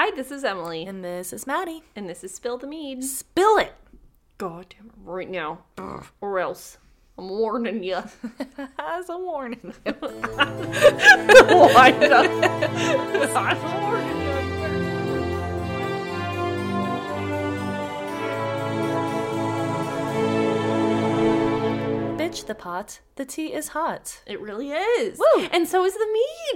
Hi, this is Emily, And this is Madi. and this is Spill the Mead. Spill it. God damn it, right now, or else I'm warning you. As a warning. Why not? I'm warning Bitch the pot. The tea is hot. It really is. Woo. And so is the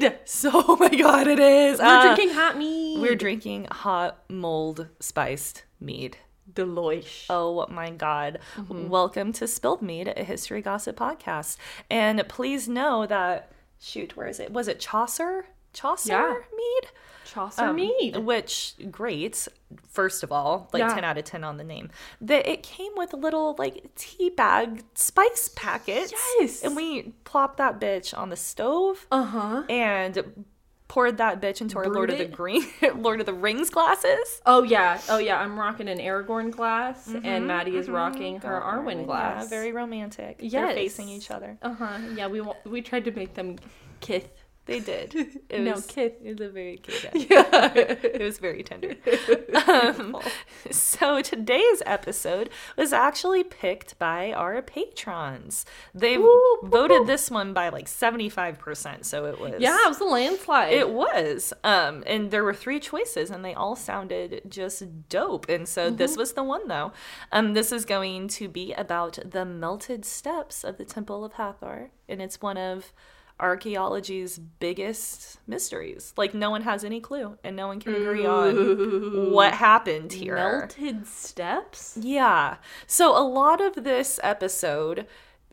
mead. So, oh my god, it is. We're Uh, drinking hot mead. We're drinking hot mold spiced mead. Deloitte. Oh my God. Welcome to Spilled Mead, a history gossip podcast. And please know that, shoot, where is it? Was it Chaucer? Chaucer Yeah. mead? Chaucer Um, mead. Which, great, first of all, like Yeah. 10 out of 10 on the name. That it came with little like tea bag spice packets. Yes. And we plopped that bitch on the stove Uh huh. and poured that bitch into our Lord of the Green, Lord of the Rings glasses. Oh yeah, oh yeah. I'm rocking an Aragorn glass, and Madi is rocking her Arwen Yeah, glass. very romantic. Yes. They're facing each other. Uh huh. Yeah, we we tried to make them kith. They did. It No, was, kiss. It was a very cute. Yeah. it was very tender. Um, so today's episode was actually picked by our patrons. They voted this one by like seventy five percent. So it was. Yeah, it was a landslide. It was. Um, and there were three choices, and they all sounded just dope. And so Mm-hmm. this was the one, though. Um, this is going to be about the melted steps of the Temple of Hathor, and it's one of archaeology's biggest mysteries. Like no one has any clue, and no one can agree on what happened here. melted steps. Yeah. So a lot of this episode,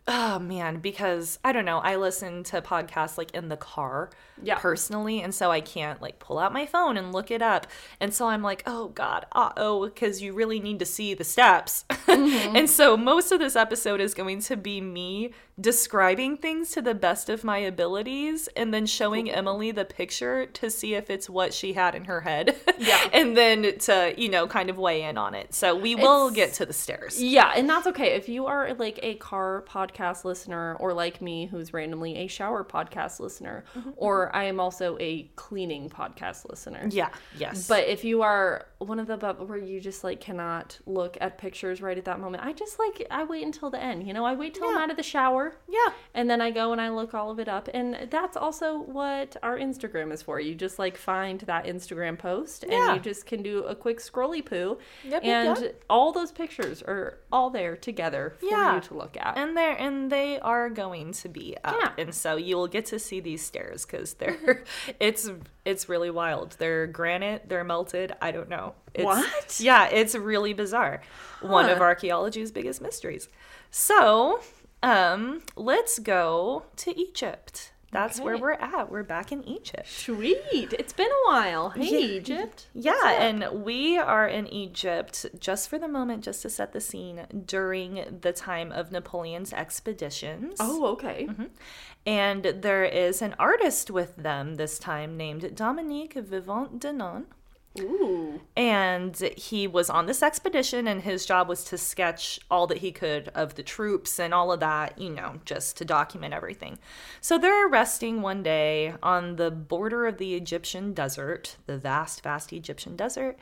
oh man, because I don't know, I listen to podcasts like in the car Yeah. personally, and so I can't like pull out my phone and look it up. And so I'm like, oh God, uh oh, because you really need to see the steps. and so most of this episode is going to be me describing things to the best of my abilities and then showing Emily the picture to see if it's what she had in her head. Yeah. and then to, you know, kind of weigh in on it. So we will It's- get to the stairs. Yeah, and that's okay. If you are like a car podcast listener, or like me, who's randomly a shower podcast listener, Mm-hmm, or I am also a cleaning podcast listener. Yeah, yes. But if you are one of the bu- where you just like cannot look at pictures right at that moment, I just like I wait until the end. You know, I wait till I'm out of the shower. yeah. And then I go and I look all of it up. And that's also what our Instagram is for. You just like find that Instagram post and you just can do a quick scrolly poo. Yep, yep, and yep. all those pictures are all there together for Yeah. you to look at. And they're and they are going to be up, Yeah. and so you will get to see these stairs because they're it's it's really wild. They're granite, they're melted. I don't know. It's, What? Yeah, it's really bizarre. One of archaeology's biggest mysteries. So, um, let's go to Egypt. That's where we're at. We're back in Egypt. Sweet. It's been a while. Hey, Egypt. Yeah, and we are in Egypt just for the moment, just to set the scene during the time of Napoleon's expeditions. Oh, okay. Mm-hmm. And there is an artist with them this time named Dominique Vivant Denon. Ooh. And he was on this expedition, and his job was to sketch all that he could of the troops and all of that, you know, just to document everything. So they're resting one day on the border of the Egyptian desert, the vast, vast Egyptian desert.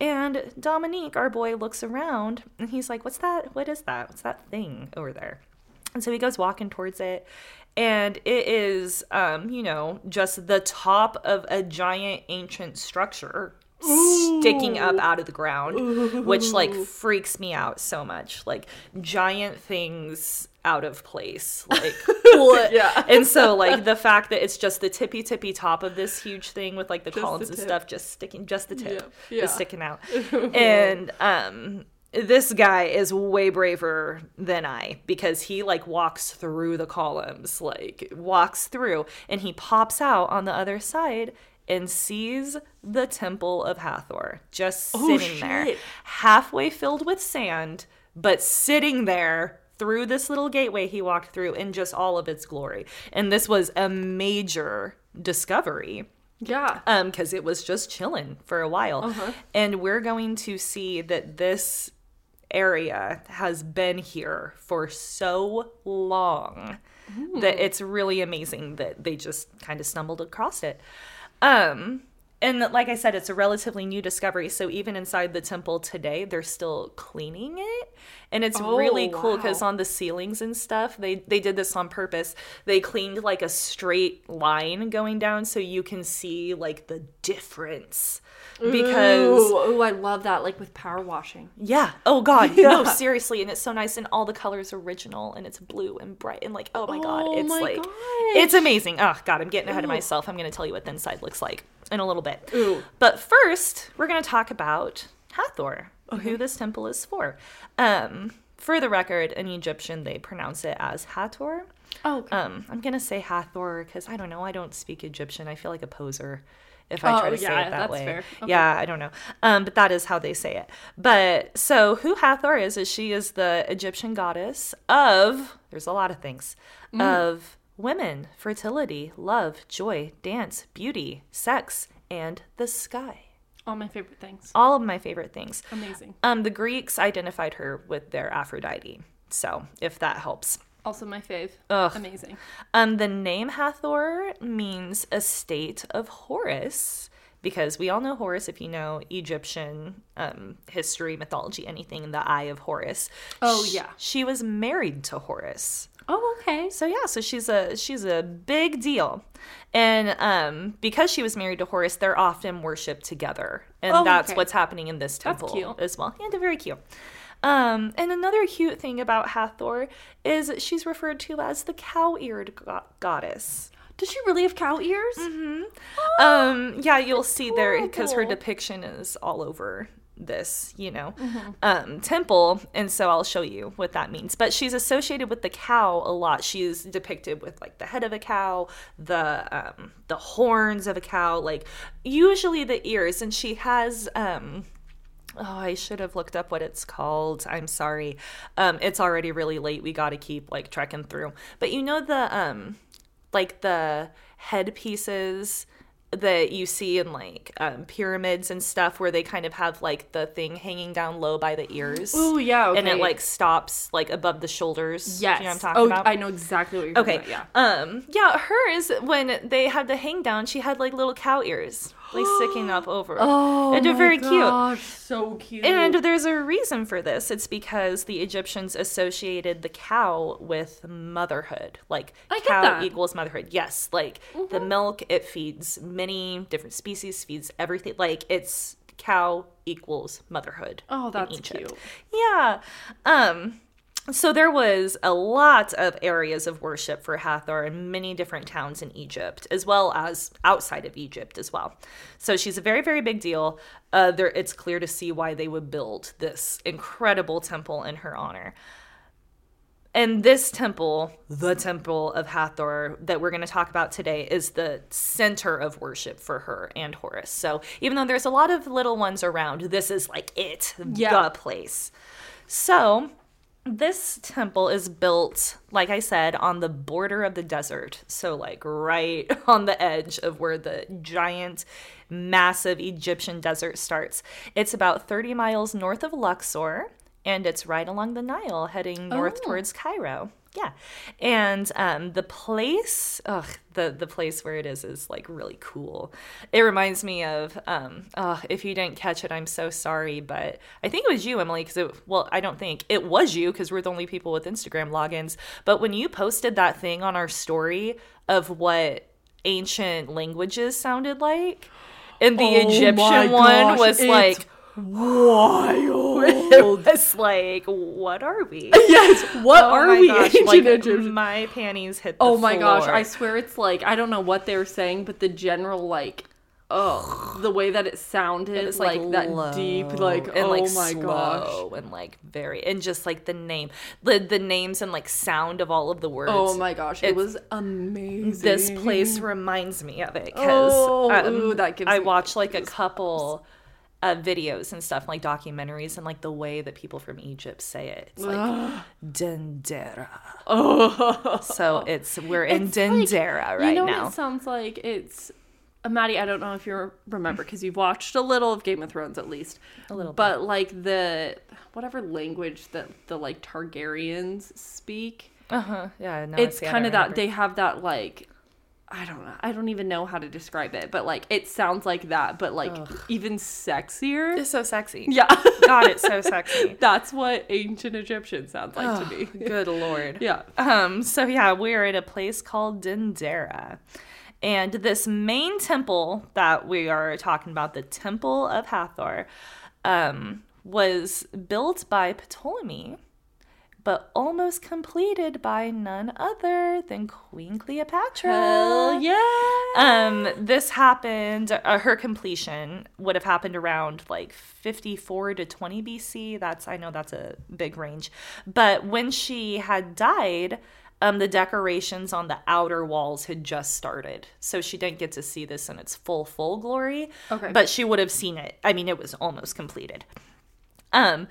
And Dominique, our boy, looks around and he's like, What's that? What is that? What's that thing over there? And so he goes walking towards it, and it is, um, you know, just the top of a giant ancient structure sticking up out of the ground, which like freaks me out so much. Like giant things out of place, like what? Yeah. And so like the fact that it's just the tippy tippy top of this huge thing with like the Just columns the and stuff just sticking, just the tip Yeah. Yeah. is sticking out, and um this guy is way braver than I because he like walks through the columns, like walks through, and he pops out on the other side and sees the Temple of Hathor just Oh, sitting there, halfway filled with sand, but sitting there through this little gateway he walked through in just all of its glory. And this was a major discovery Yeah. um because it was just chilling for a while Uh-huh. and we're going to see that this area has been here for so long that it's really amazing that they just kind of stumbled across it. Um and like I said, it's a relatively new discovery. So even inside the temple today, they're still cleaning it, and it's Oh, really cool because wow. on the ceilings and stuff, they they did this on purpose. They cleaned like a straight line going down, so you can see like the difference. Because ooh, I love that. Like with power washing. yeah, oh god, no, seriously, and it's so nice, and all the colors original, and it's blue and bright, and like oh my god, Oh it's my like gosh. it's amazing. Oh god, I'm getting ahead of myself. I'm gonna tell you what the inside looks like in a little bit. Ooh. But first, we're going to talk about Hathor, who this temple is for. Um, for the record, in Egyptian, they pronounce it as Hathor. Oh, okay. Um, I'm going to say Hathor because I don't know. I don't speak Egyptian. I feel like a poser if I try Oh, to say yeah, it that that's way. fair. Okay. Yeah, I don't know. Um, but that is how they say it. But so who Hathor is, is she is the Egyptian goddess of, there's a lot of things, Mm. of women, fertility, love, joy, dance, beauty, sex, and the sky. All my favorite things. All of my favorite things. Amazing. Um, the Greeks identified her with their Aphrodite. So if that helps. Also my fave. Ugh. Amazing. Um, the name Hathor means estate of Horus because we all know Horus if you know Egyptian um, history, mythology, anything, the Eye of Horus. Oh, yeah. She was married to Horus. Oh, okay. So yeah, so she's a she's a big deal. And um because she was married to Horus, they're often worshipped together. And Oh, that's okay. what's happening in this temple cute. as well. Yeah, they're very cute. Um, and another cute thing about Hathor is she's referred to as the cow-eared go- goddess. Does she really have cow ears? Mm-hmm. Um, yeah, you'll see there because her depiction is all over this, you know, Mm-hmm. um, temple, and so I'll show you what that means. But she's associated with the cow a lot. She's depicted with like the head of a cow, the um, the horns of a cow, like usually the ears, and she has um. Oh, I should have looked up what it's called. I'm sorry. Um, it's already really late. We got to keep like trekking through. But you know the um, like the headpieces that you see in like um, pyramids and stuff where they kind of have like the thing hanging down low by the ears. Oh yeah, And it like stops like above the shoulders. Yes. Do you know what I'm talking oh, about? I know exactly what you're Okay. talking about. Yeah. Um. Yeah. Hers when they had the hang down, she had like little cow ears, like sticking up over. Oh, and they're very cute. gosh, so cute. And there's a reason for this. It's because the Egyptians associated the cow with motherhood. Like I cow that. equals motherhood. Yes, like the milk it feeds many different species, feeds everything. Like it's cow equals motherhood. oh, that's cute. Yeah. Um so there was a lot of areas of worship for Hathor in many different towns in Egypt, as well as outside of Egypt as well. So she's a very, very big deal. Uh, there, it's clear to see why they would build this incredible temple in her honor. And this temple, the temple of Hathor that we're going to talk about today, is the center of worship for her and Horus. So even though there's a lot of little ones around, this is like it, Yeah. the place. So this temple is built, like I said, on the border of the desert. So, like, right on the edge of where the giant, massive Egyptian desert starts. It's about 30 miles north of Luxor, and it's right along the Nile, heading north Oh. towards Cairo. Yeah. And um, the place, ugh, the, the place where it is is like really cool. It reminds me of, um, oh, if you didn't catch it, I'm so sorry, but I think it was you, Emily, because it, well, I don't think it was you because we're the only people with Instagram logins. But when you posted that thing on our story of what ancient languages sounded like, and the Oh Egyptian one gosh, was like, Wild. it was like, what are we? yes. What Oh are we? gosh, ancient like, Egyptians? My panties hit. The Oh my gosh. I swear it's like I don't know what they were saying, but the general like oh the way that it sounded It's like, that low deep like and oh like my gosh. slow and like very and just like the name, the the names and like sound of all of the words. Oh my gosh, it It's- was amazing. This place reminds me of it because Oh, ooh, um, that gives I me watch like a couple. Uh, videos and stuff like documentaries and like the way that people from Egypt say it. It's like Dendera. Oh. So it's we're in It's like- Dendera right you know now. it sounds like? It's uh, Madi, I don't know if you remember because you've watched a little of Game of Thrones at least. A little bit. But like the whatever language that the like Targaryens speak, Uh huh. Yeah. No, it's kind of that they have that like I don't know. I don't even know how to describe it, but like it sounds like that, but like even sexier. It's so sexy. Yeah. God, it's so sexy. That's what ancient Egyptian sounds like to me. Good lord. Yeah. Um, so yeah, we're at a place called Dendera. And this main temple that we are talking about, the Temple of Hathor, um, was built by Ptolemy, but almost completed by none other than Queen Cleopatra. Hell yeah. Um, this happened. Uh, her completion would have happened around like 54 to 20 BC. That's I know that's a big range, but when she had died, um, the decorations on the outer walls had just started, so she didn't get to see this in its full full glory. Okay. but she would have seen it. I mean, it was almost completed. Um,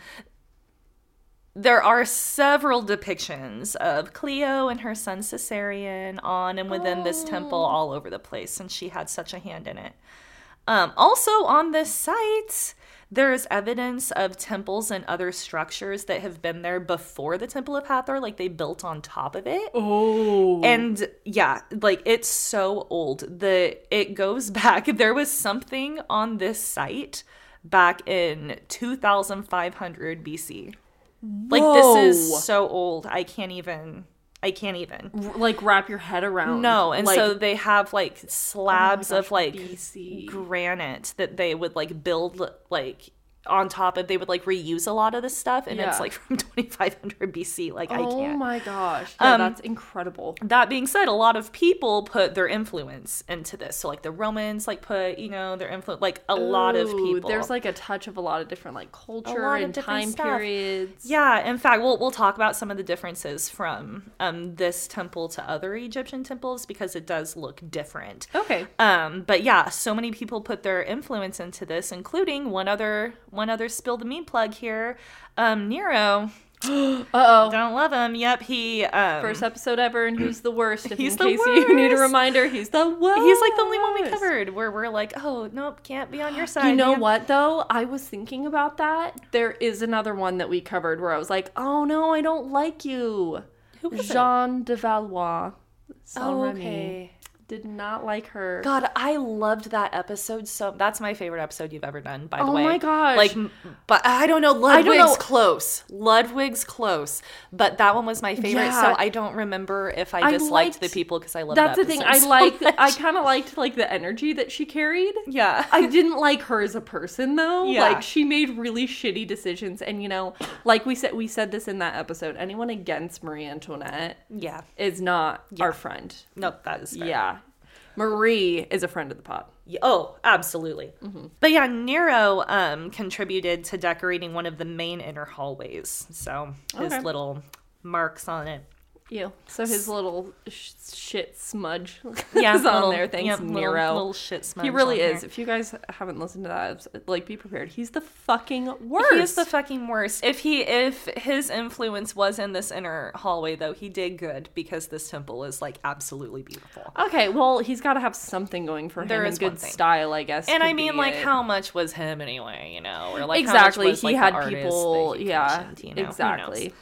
there are several depictions of Cleo and her son Caesarion on and within this temple all over the place, and she had such a hand in it. Um, also, on this site, there is evidence of temples and other structures that have been there before the Temple of Hathor, like they built on top of it. Oh. And yeah, like it's so old. The it goes back. There was something on this site back in 2500 BC. Like this is so old. I can't even I can't even. like wrap your head around. No, and like, so they have like oh slabs gosh, of like BC. granite that they would like build like on top of they would like reuse a lot of this stuff and it's like from 2500 BC like I Oh can't. my gosh. Yeah, Um, that's incredible. that being said, a lot of people put their influence into this. So like the Romans like put, you know, their influence like a lot of people. There's like a touch of a lot of different like culture and time stuff. periods. Yeah, in fact, we'll we'll talk about some of the differences from um this temple to other Egyptian temples because it does look different. Okay. Um, but yeah, so many people put their influence into this, including one other one other spill the meat plug here. Um, Nero. Uh oh. Don't love him. Yep, he um First episode ever, and who's the worst? If He's in the case you need a reminder, he's the worst. he's like the only one we covered where we're like, oh nope, can't be on your side. You know man." what though? I was thinking about that. There is another one that we covered where I was like, "Oh no, I don't like you." Who was it? Jeanne de Valois. Saint Oh, Remy. okay. Did not like her. God, I loved that episode so. That's my favorite episode you've ever done. By the Oh way, my gosh. Like, but I don't know. Ludwig's don't know. close. Ludwig's close, but that one was my favorite. Yeah. So I don't remember if I, I disliked the people because I loved. That's that the thing. I so liked. much. I kind of liked like the energy that she carried. yeah. I didn't like her as a person though. Yeah. Like she made really shitty decisions and you know, like we said we said this in that episode, anyone against Marie Antoinette yeah. is not our friend. Nope. That is fair. Yeah. Marie is a friend of the pod. Oh, absolutely. Mm-hmm. But yeah, Nero um, contributed to decorating one of the main inner hallways. So his Okay. little marks on it. Ew. So his little sh- shit smudge Yeah, is on there. Thanks, yep, Nero. Little, shit smudge. he really is. there. If you guys haven't listened to that, like be prepared. He's the fucking worst. He is the fucking worst. If he if his influence was in this inner hallway though, he did good because this temple is like absolutely beautiful. Okay, well, he's got to have something going for him. There is good style, I guess. And I mean like it. how much was him anyway, you know? Or like exactly was, he like, the had people. he yeah, you know? Exactly.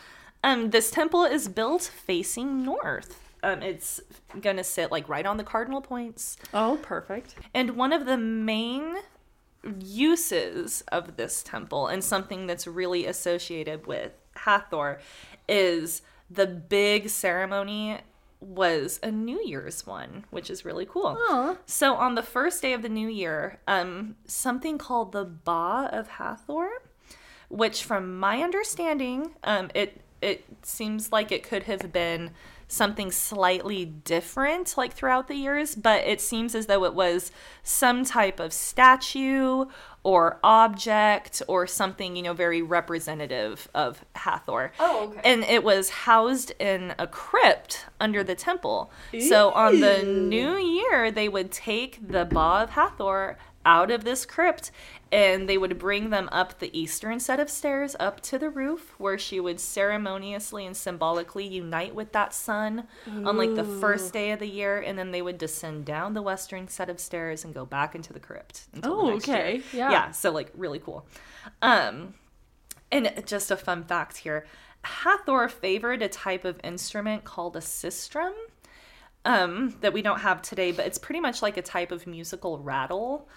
Um, this temple is built facing north. Um, it's gonna sit like right on the cardinal points. Oh, perfect. And one of the main uses of this temple and something that's really associated with Hathor is the big ceremony was a New Year's one, which is really cool. Aw. So on the first day of the new year, um, something called the Ba of Hathor, which from my understanding, um, it it seems like it could have been something slightly different like throughout the years, but it seems as though it was some type of statue or object or something, you know, very representative of Hathor. Oh, okay. And it was housed in a crypt under the temple. So on the new year, they would take the Ba of Hathor out of this crypt and they would bring them up the eastern set of stairs up to the roof where she would ceremoniously and symbolically unite with that sun on like the first day of the year and then they would descend down the western set of stairs and go back into the crypt until the Oh, next year. okay. Yeah. yeah so like really cool um and just a fun fact here Hathor favored a type of instrument called a sistrum, um, that we don't have today, but it's pretty much like a type of musical rattle.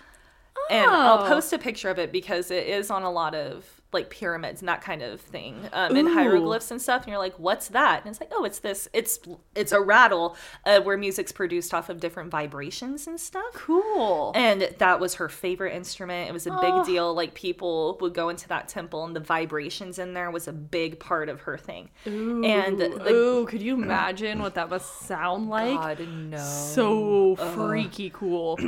And I'll Oh. post a picture of it because it is on a lot of like pyramids and that kind of thing, um, and hieroglyphs and stuff. And you're like, "What's that?" And it's like, "Oh, it's this. It's it's a rattle uh, where music's produced off of different vibrations and stuff." Cool. And that was her favorite instrument. It was a big Oh. deal. Like people would go into that temple, and the vibrations in there was a big part of her thing. And the Ooh, could you imagine what that must sound like? God no, So freaky cool.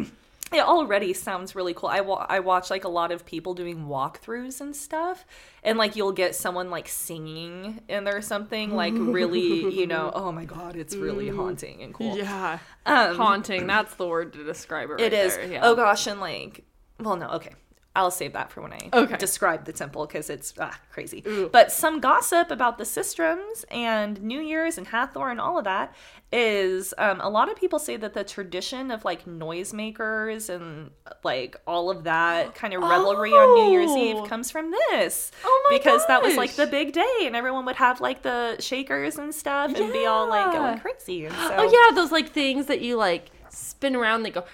It already sounds really cool. I wa- I watch like a lot of people doing walkthroughs and stuff, and like you'll get someone like singing in there or something like really, you know, oh my god, it's really haunting and cool. Mm. Yeah. Um, Haunting, that's the word to describe it right It is. Yeah. Oh gosh, and like, well, no, okay. I'll save that for when I Okay. describe the temple because it's ah, crazy. Ooh. But some gossip about the Sistrums and New Year's and Hathor and all of that is um, a lot of people say that the tradition of like noisemakers and like all of that kind of revelry on New Year's Oh. Eve comes from this. Oh my Because that was like the big day and everyone would have like the shakers and stuff and be all like going crazy. And so, Oh yeah, those like things that you like spin around. They go.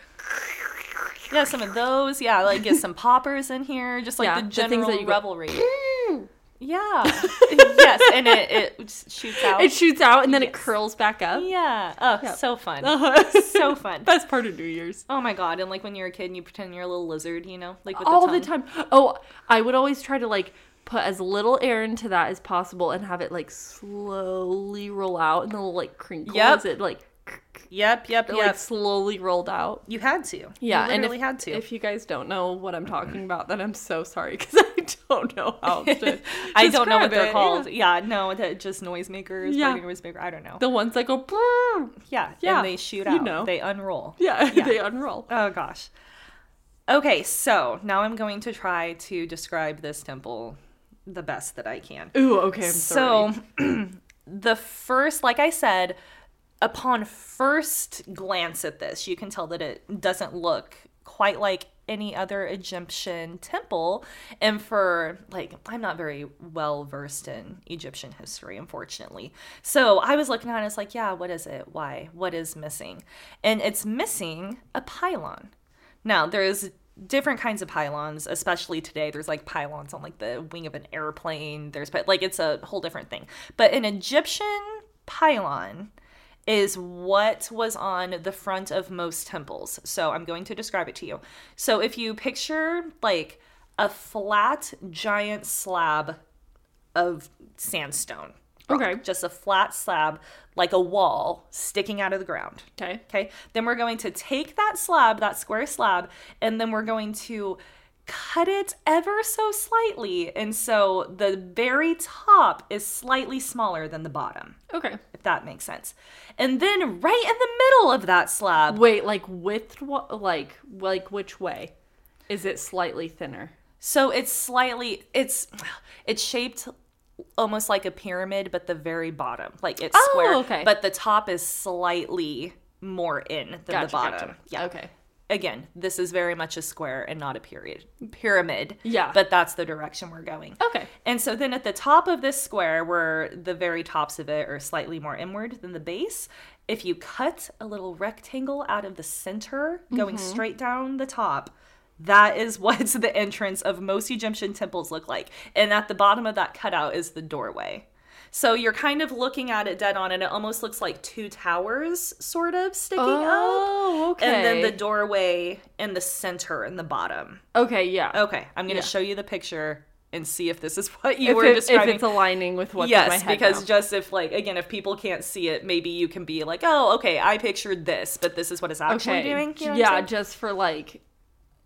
Yeah, some of those. Yeah, like get some poppers in here, just like Yeah, the the things general that you go, revelry. Yeah. yes, and it, it shoots out. It shoots out and then it curls back up. yeah. Oh, Yeah. so fun. Uh-huh. so fun. Best part of New Year's. Oh my god! And like when you're a kid, and you pretend you're a little lizard, you know, like with All the, the time. Oh, I would always try to like put as little air into that as possible and have it like slowly roll out and the little like crinkle Yep. as it like Yep, yep, yep. like slowly rolled out. you had to. Yeah, you and literally if, had to. if you guys don't know what I'm talking about, then I'm so sorry because I don't know how to. I don't know what they're it. called. Yeah. No, that just noisemakers, Yeah. noisemaker. I don't know. The ones that go. "Brrr." yeah, Yeah, and they shoot you out. know. They unroll. Yeah, Yeah. they unroll. Oh gosh. Okay, so now I'm going to try to describe this temple the best that I can. Ooh, okay. I'm so the first like I said, upon first glance at this, you can tell that it doesn't look quite like any other Egyptian temple. And for like I'm not very well versed in Egyptian history, unfortunately. So I was looking at it, and it's like, yeah, what is it? Why? What is missing? And it's missing a pylon. Now, there's different kinds of pylons, especially today. There's like pylons on like the wing of an airplane. There's but like it's a whole different thing. But an Egyptian pylon is what was on the front of most temples. So I'm going to describe it to you. So if you picture like a flat giant slab of sandstone. rock, Okay. Just a flat slab like a wall sticking out of the ground. Okay. Okay. Then we're going to take that slab, that square slab, and then we're going to cut it ever so slightly. And so the very top is slightly smaller than the bottom, Okay. if that makes sense. And then right in the middle of that slab, Wait, like width? Like, like which way? Is it slightly thinner? so it's slightly it's it's shaped almost like a pyramid, but the very bottom. Like it's Oh, square. okay. But the top is slightly more in than Gotcha, the bottom. gotcha. Yeah. Okay. Again, this is very much a square and not a period pyramid. Yeah. But that's the direction we're going. Okay. And so then at the top of this square, where the very tops of it are slightly more inward than the base, if you cut a little rectangle out of the center going Mm-hmm. straight down the top, that is what the entrance of most Egyptian temples look like. And at the bottom of that cutout is the doorway. So you're kind of looking at it dead on, and it almost looks like two towers sort of sticking oh, up. Oh, okay. And then the doorway in the center and the bottom. Okay, yeah. Okay, I'm going to Yeah. show you the picture and see if this is what you if, were it- describing. if it's aligning with what's in my yes, head because now. just if like again, if people can't see it, maybe you can be like, oh, okay, I pictured this, but this is what it's actually okay, doing. You know yeah, just for like,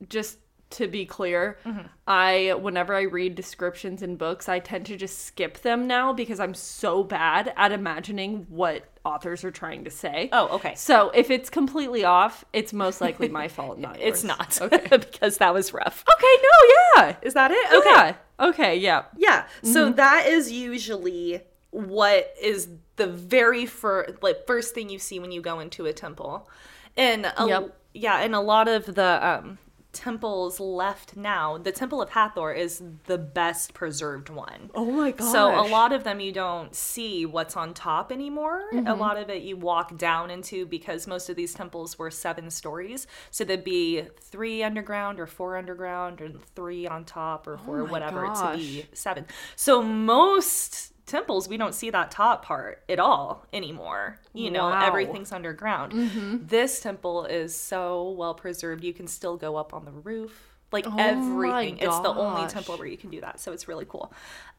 just to be clear, Mm-hmm. I whenever I read descriptions in books, I tend to just skip them now because I'm so bad at imagining what authors are trying to say. Oh, okay. So if it's completely off, it's most likely my fault, not It's not Okay. because that was rough. Okay, no, yeah. Is that it? Okay. Yeah. Okay, yeah. Yeah. So Mm-hmm. that is usually what is the very first like first thing you see when you go into a temple. And a, Yep. yeah, and a lot of the um temples left now. The Temple of Hathor is the best preserved one. Oh my god. So a lot of them you don't see what's on top anymore. A lot of it you walk down into because most of these temples were seven stories. So there'd be three underground or four underground and three on top or four Oh whatever to be seven. So most temples we don't see that top part at all anymore. You know, Wow. Mm-hmm. everything's underground. This temple is so well preserved you can still go up on the roof. Like Oh everything. It's the only temple where you can do that. So it's really cool.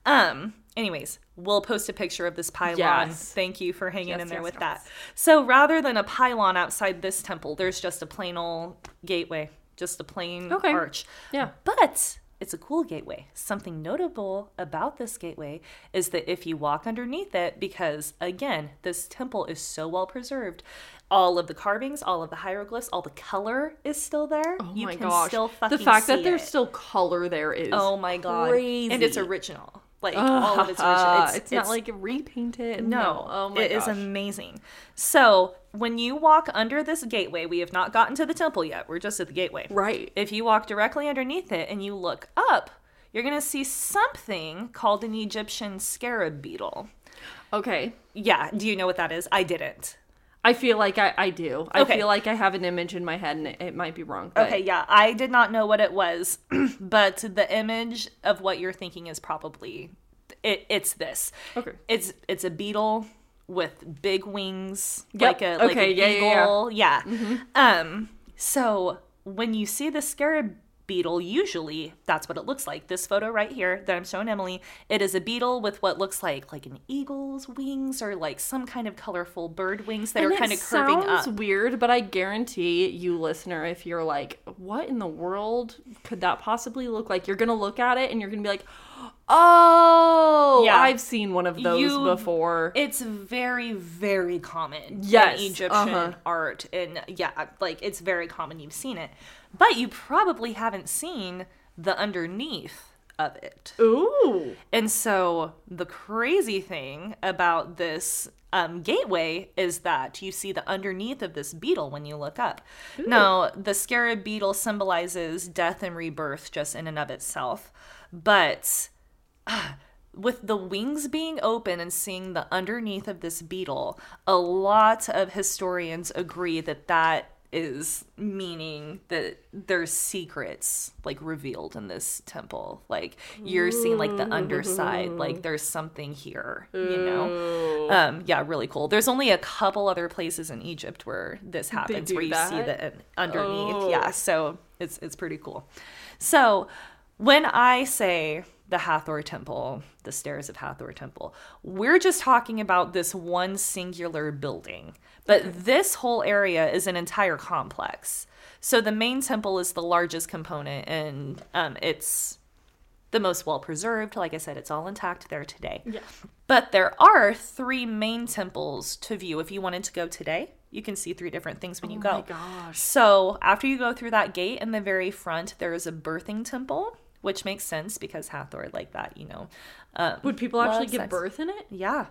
Um, anyways, we'll post a picture of this pylon. Yes. Thank you for hanging Yes, in there yes, with that. So rather than a pylon outside this temple, there's just a plain old gateway, just a plain Okay. arch. Yeah. But it's a cool gateway. Something notable about this gateway is that if you walk underneath it, because again, this temple is so well preserved, all of the carvings, all of the hieroglyphs, all the color is still there. Oh you my can gosh. still fucking the fact that there's it. still color there is Oh my god. crazy. And it's original. Like ah, all of it's original. It's, It's, not like repainted. no, Oh my god. it is gosh. amazing. So when you walk under this gateway, we have not gotten to the temple yet. We're just at the gateway. Right. If you walk directly underneath it and you look up, you're gonna see something called an Egyptian scarab beetle. Okay. Yeah, do you know what that is? I didn't. I feel like I, I do. I Okay. feel like I have an image in my head and it, it might be wrong. But Okay, yeah, I did not know what it was, but the image of what you're thinking is probably it. It's this. Okay. It's it's a beetle with big wings, Yep. like a like Okay, an yeah, yeah, yeah. eagle. Yeah. Um. So when you see the scarab beetle, usually that's what it looks like. This photo right here that I'm showing Emily, it is a beetle with what looks like like an eagle's wings or like some kind of colorful bird wings that And are kind of curving sounds up. weird, but I guarantee you, listener, if you're like, "What in the world could that possibly look like?" You're gonna look at it and you're gonna be like, "Oh, Yeah. I've seen one of those You- before." It's very, very common Yes, in Egyptian uh-huh. art. And yeah, like it's very common you've seen it. But you probably haven't seen the underneath of it. Ooh, And so the crazy thing about this um, gateway is that you see the underneath of this beetle when you look up. Now, the scarab beetle symbolizes death and rebirth just in and of itself. But ah, with the wings being open and seeing the underneath of this beetle, a lot of historians agree that that is meaning that there's secrets like revealed in this temple. Like you're seeing like the underside, like there's something here, you know. Um yeah, really cool. There's only a couple other places in Egypt where this happens where you see that? the underneath. Oh. Yeah, so it's it's pretty cool. So when I say the Hathor Temple, the stairs of Hathor Temple, we're just talking about this one singular building. But this whole area is an entire complex. So the main temple is the largest component, and um, it's the most well preserved. Like I said, it's all intact there today. Yeah. But there are three main temples to view. If you wanted to go today, you can see three different things when you go. Oh my gosh. So after you go through that gate in the very front, there is a birthing temple, which makes sense because Hathor like that, you know. Um, would people actually give sex. birth in it? Yeah.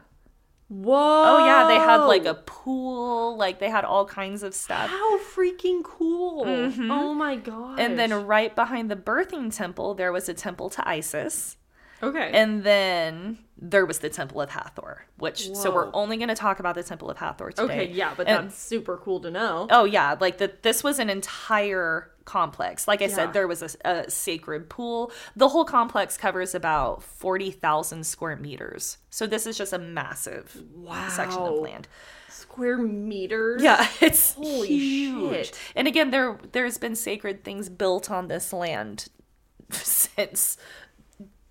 Whoa! Oh yeah, they had like a pool, like they had all kinds of stuff. how freaking cool! Oh my god! Mm-hmm. And then right behind the birthing temple, there was a temple to Isis. okay, And then there was the Temple of Hathor, which so we're only going to talk about the Temple of Hathor today. okay, yeah, but And- that's super cool to know. Oh yeah, like that. This was an entire complex. Like I Yeah. said, there was a, a sacred pool. The whole complex covers about forty thousand square meters. So this is just a massive wow. section of land. Square meters. Yeah, it's Holy huge. shit. And again, there there's been sacred things built on this land since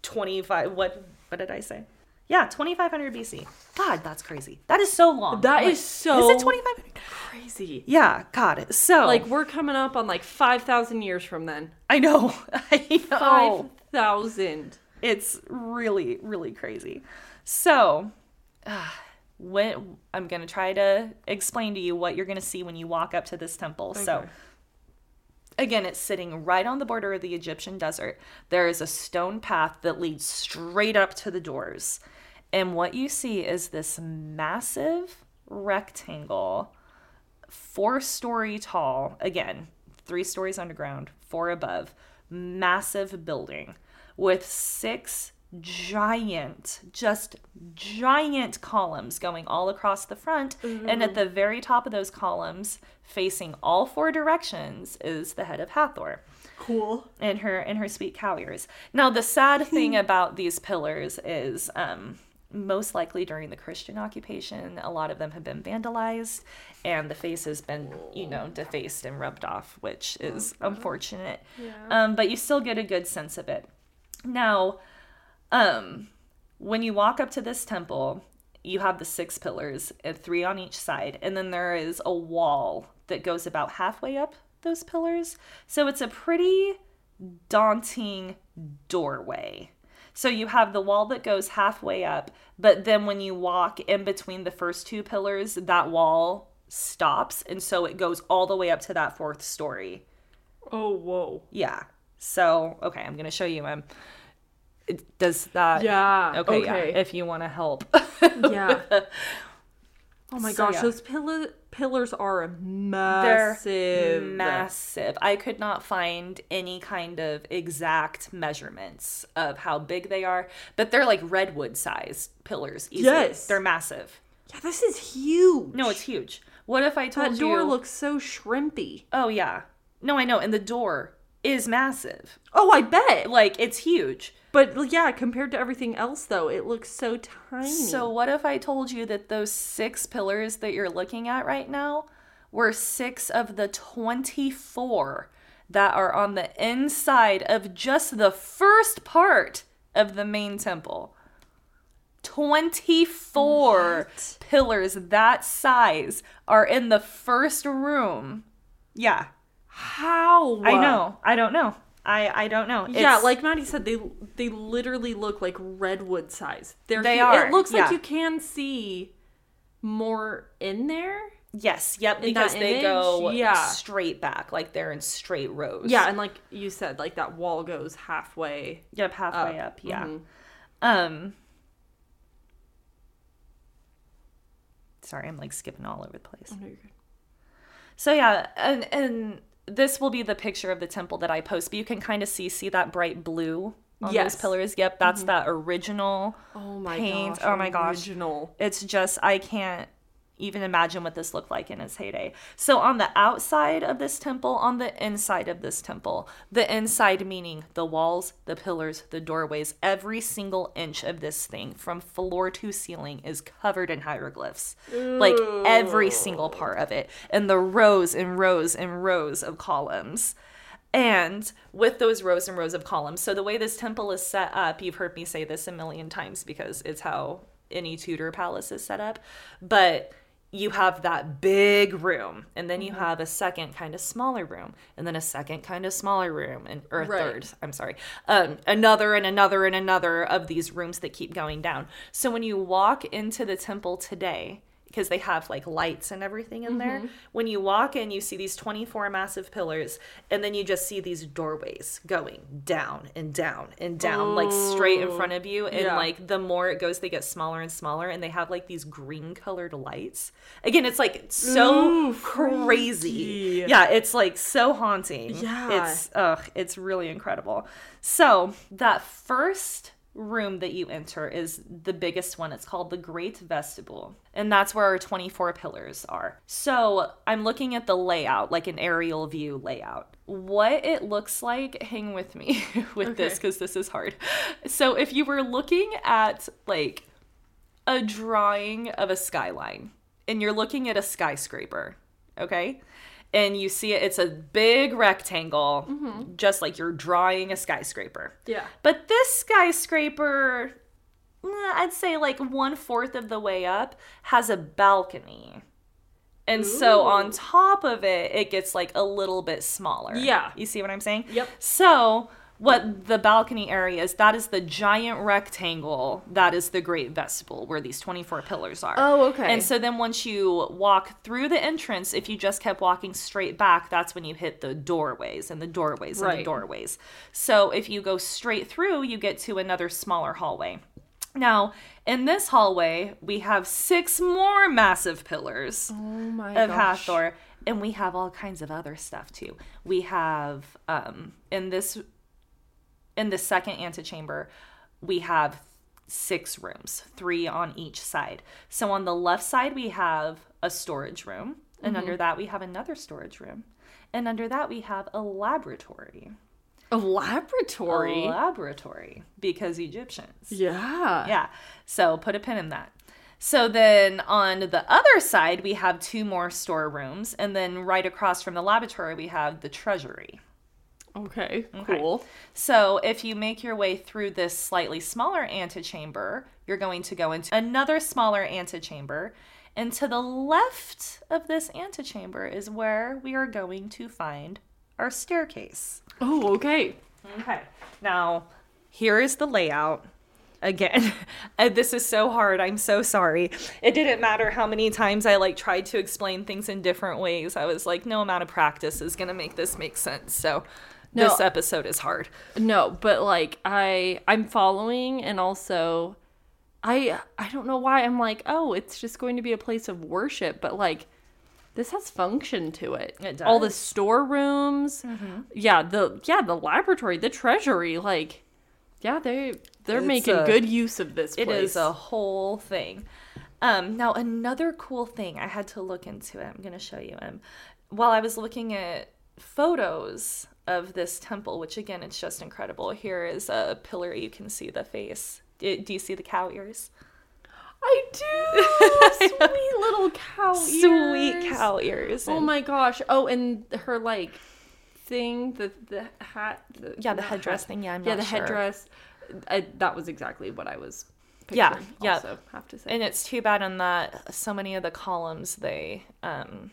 twenty five. What what did I say? Yeah, twenty five hundred BC. God, that's crazy. That is so long. That Like, is so Is it twenty five hundred? crazy. Yeah, got it. So Like we're coming up on like five thousand years from then. I know. I know. Five thousand. It's really, really crazy. So, uh, when I'm gonna try to explain to you what you're gonna see when you walk up to this temple. So, again, it's sitting right on the border of the Egyptian desert. There is a stone path that leads straight up to the doors, and what you see is this massive rectangle, four story tall. Again, three stories underground, four above, massive building with six giant, just giant columns going all across the front. And at the very top of those columns, facing all four directions, is the head of Hathor Cool. and her and her sweet cow ears. Now the sad thing about these pillars is um most likely during the Christian occupation, a lot of them have been vandalized and the face has been, you know, defaced and rubbed off, which is unfortunate. Yeah. Um, but you still get a good sense of it. Now, um, when you walk up to this temple, you have the six pillars, and three on each side, and then there is a wall that goes about halfway up those pillars. So it's a pretty daunting doorway. So you have the wall that goes halfway up, but then when you walk in between the first two pillars, that wall stops, and so it goes all the way up to that fourth story. Oh, whoa. Yeah. So okay, I'm gonna show you. Um, does that? Yeah. Okay. Okay. Yeah. If you want to help. Yeah. Oh my So, gosh, yeah. those pillar pillars are massive. massive. I could not find any kind of exact measurements of how big they are, but they're like redwood size pillars. Easily. Yes. they're massive. Yeah, this is huge. No, it's huge. What if I told you. that door you? looks so shrimpy. oh yeah. No, I know, and the door is massive. Oh, I bet. Like it's huge. But yeah, compared to everything else, though, it looks so tiny. So, what if I told you that those six pillars that you're looking at right now were six of the 24 that are on the inside of just the first part of the main temple? 24 pillars that size are in the first room. Yeah, how? I know. I don't know. I, I don't know. Yeah, like Madi said, they they literally look like redwood size. They're They are, It looks yeah. like you can see more in there. Yes, yep, because they image, go yeah. straight back, like they're in straight rows. Yeah, and like you said, like that wall goes halfway. Yep, halfway Up. up. Yeah. Mhm. Um. Sorry, I'm like skipping all over the place. Oh, no. So yeah, and and this will be the picture of the temple that I post, but you can kind of see see that bright blue on Yes. those pillars. Yep, that's mm-hmm. that original. Oh my Paint. gosh! Oh my gosh. Original. It's just I can't even imagine what this looked like in its heyday. So on the outside of this temple, on the inside of this temple, the inside meaning the walls, the pillars, the doorways, every single inch of this thing from floor to ceiling is covered in hieroglyphs. Like every single part of it. And the rows and rows and rows of columns. And with those rows and rows of columns, so the way this temple is set up, you've heard me say this a million times because it's how any Tudor palace is set up, but you have that big room, and then you Mm-hmm. have a second kind of smaller room, and then a second kind of smaller room, and or a Right. third. I'm sorry, um, another and another and another of these rooms that keep going down. So when you walk into the temple today, because they have like lights and everything in there. Mm-hmm. When you walk in, you see these 24 massive pillars, and then you just see these doorways going down and down and down, like straight in front of you. And Yeah. like the more it goes, they get smaller and smaller, and they have like these green colored lights. Again, it's like so Ooh, crazy. freaky. Yeah, it's like so haunting. Yeah. It's ugh, it's really incredible. So that first room that you enter is the biggest one. It's called the Great Vestibule. And that's where our 24 pillars are. So I'm looking at the layout, like an aerial view layout. What it looks like, hang with me with this because this is hard. So if you were looking at like a drawing of a skyline and you're looking at a skyscraper, okay? And you see it, it's a big rectangle, mm-hmm. just like you're drawing a skyscraper. Yeah. But this skyscraper, I'd say like one fourth of the way up, has a balcony. And so on top of it, it gets like a little bit smaller. Yeah. You see what I'm saying? Yep. So, what the balcony area is, that is the giant rectangle that is the great vestibule where these 24 pillars are. Oh, okay. And so then once you walk through the entrance, if you just kept walking straight back, that's when you hit the doorways and the doorways and the Right. doorways. So if you go straight through, you get to another smaller hallway. Now, in this hallway, we have six more massive pillars Oh my of gosh. Hathor. And we have all kinds of other stuff too. We have um, in this in the second antechamber, we have six rooms, three on each side. So on the left side, we have a storage room, and Mm-hmm. under that, we have another storage room, and under that, we have a laboratory. A laboratory. A laboratory because Egyptians. yeah. Yeah. So put a pin in that. So then on the other side, we have two more storerooms, and then right across from the laboratory, we have the treasury. Okay. Cool. So if you make your way through this slightly smaller antechamber, you're going to go into another smaller antechamber. And to the left of this antechamber is where we are going to find our staircase. Oh, okay. Okay. Now, here is the layout. Again, uh, this is so hard. I'm so sorry. It didn't matter how many times I like tried to explain things in different ways. I was like, no amount of practice is going to make this make sense. So, No. this episode is hard. No, but like I I'm following and also I I don't know why I'm like, "Oh, it's just going to be a place of worship," but like this has function to it. It does. All the does. Mm-hmm. storerooms. Yeah, the yeah, the laboratory, the treasury, like yeah, they they're It's making a- good use of this It place. is a whole thing. Um, now, another cool thing, I had to look into it. I'm going to show you him. While I was looking at photos of this temple, which again, it's just incredible. Here is a pillar. You can see the face. Do, you see the cow ears? I do. Sweet little cow ears. Sweet cow ears. Oh my gosh. Oh, and her like thing, the the hat. The, Yeah, the headdress hat. thing. Yeah, I'm yeah, the sure. headdress. I, that was exactly what I was. Yeah, Picturing yeah. Also, have to say. And it's too bad on that so many of the columns they um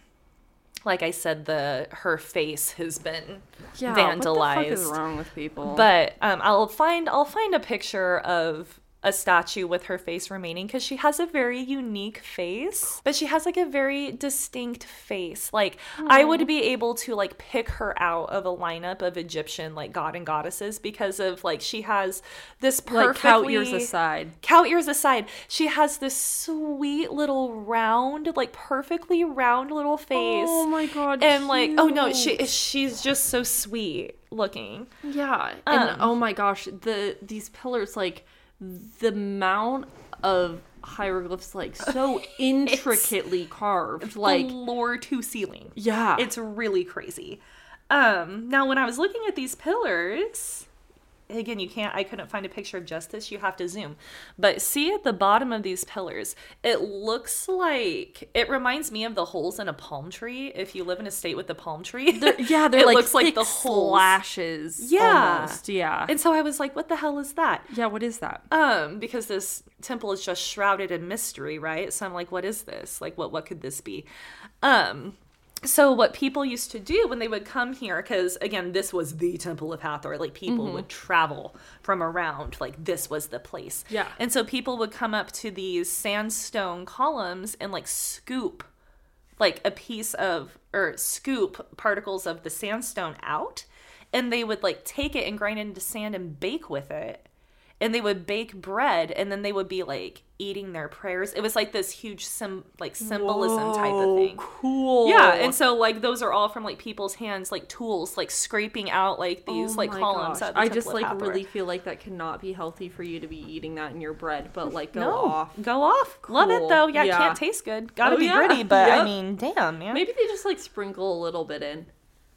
like I said the her face has been yeah, vandalized. What the fuck is wrong with people? But um, I'll find I'll find a picture of a statue with her face remaining because she has a very unique face, but she has like a very distinct face. Like I would be able to like pick her out of a lineup of Egyptian like god and goddesses because of like she has this like perfectly cow ears aside. cow ears aside, she has this sweet little round, like perfectly round little face. Oh my god. and like, oh no, she she's just so sweet looking. Yeah, and Um, oh my gosh, the these pillars like the amount of hieroglyphs like so intricately carved. Like floor to ceiling. yeah, It's really crazy. Um, now when I was looking at these pillars, again, you can't I couldn't find a picture of just this, you have to zoom. But see at the bottom of these pillars, it looks like it reminds me of the holes in a palm tree if you live in a state with the palm tree. They're- yeah, they're it like looks like the slashes. Yeah. almost. yeah, And so I was like, what the hell is that? yeah. What is that? um because this temple is just shrouded in mystery right so i'm like what is this like what what could this be um so what people used to do when they would come here because again this was the temple of hathor like people mm-hmm. would travel from around like this was the place. Yeah. and so people would come up to these sandstone columns and like scoop like a piece of or scoop particles of the sandstone out and they would like take it and grind it into sand and bake with it and they would bake bread and then they would be like eating their prayers it was like this huge sim like symbolism type of thing Cool. yeah and so like those are all from like people's hands like tools like scraping out like these Oh like columns the I just like Hathor. really feel like that cannot be healthy for you to be eating that in your bread, but like go no off. go off love it though yeah, it Yeah. can't taste good gotta Oh, be yeah. gritty but i mean damn man Maybe they just like sprinkle a little bit in.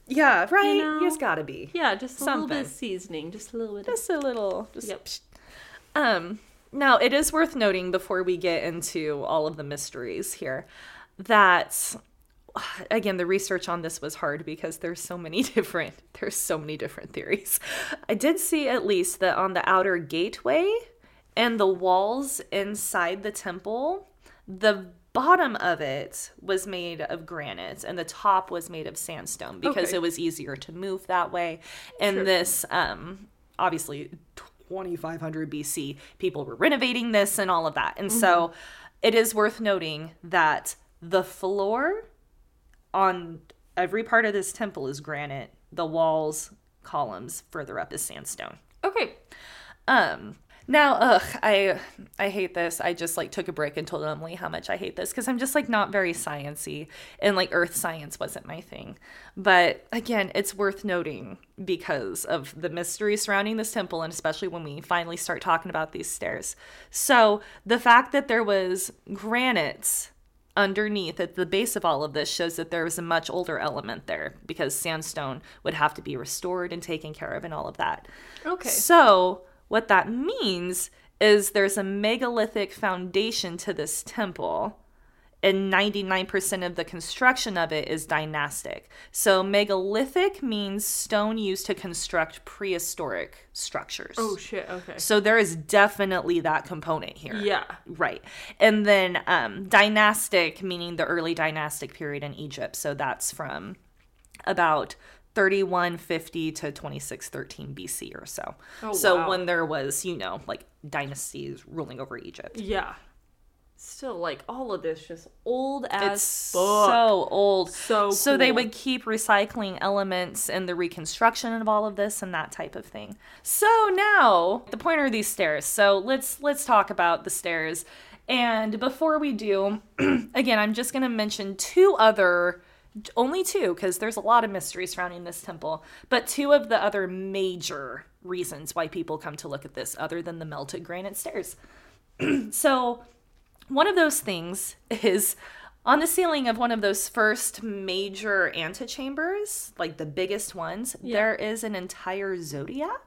yeah right You know? it's gotta be Yeah, just a little bit of Something. seasoning, just a little bit. just a little just Yep. Um, now it is worth noting before we get into all of the mysteries here that again the research on this was hard because there's so many different there's so many different theories. I did see at least that on the outer gateway and the walls inside the temple, the bottom of it was made of granite and the top was made of sandstone because Okay. it was easier to move that way. And Sure. this um obviously 2500 BC people were renovating this and all of that. And so it is worth noting that the floor on every part of this temple is granite. The walls, columns further up is sandstone. Okay. Um Now, ugh, I I hate this. I just like took a break and told Emily how much I hate this because I'm just like not very sciency and like earth science wasn't my thing. But again, it's worth noting because of the mystery surrounding this temple and especially when we finally start talking about these stairs. So, the fact that there was granite underneath at the base of all of this shows that there was a much older element there because sandstone would have to be restored and taken care of and all of that. Okay. So, what that means is there's a megalithic foundation to this temple, and 99% of the construction of it is dynastic. So, megalithic means stone used to construct prehistoric structures. Oh shit. Okay. So, there is definitely that component here. Yeah. Right. And then um, dynastic, meaning the early dynastic period in Egypt. So, that's from about 3150 to 2613 BC or so. Oh, so wow. when there was, you know, like dynasties ruling over Egypt. Yeah. Still, like all of this, just old as It's fuck. so old. So so they would keep recycling elements in the reconstruction of all of this and that type of thing. So now the point are these stairs. So let's let's talk about the stairs. And before we do, again, I'm just going to mention two other only two because there's a lot of mystery surrounding this temple, but two of the other major reasons why people come to look at this other than the melted granite stairs. so one of those things is on the ceiling of one of those first major antechambers, like the biggest ones, there is an entire zodiac.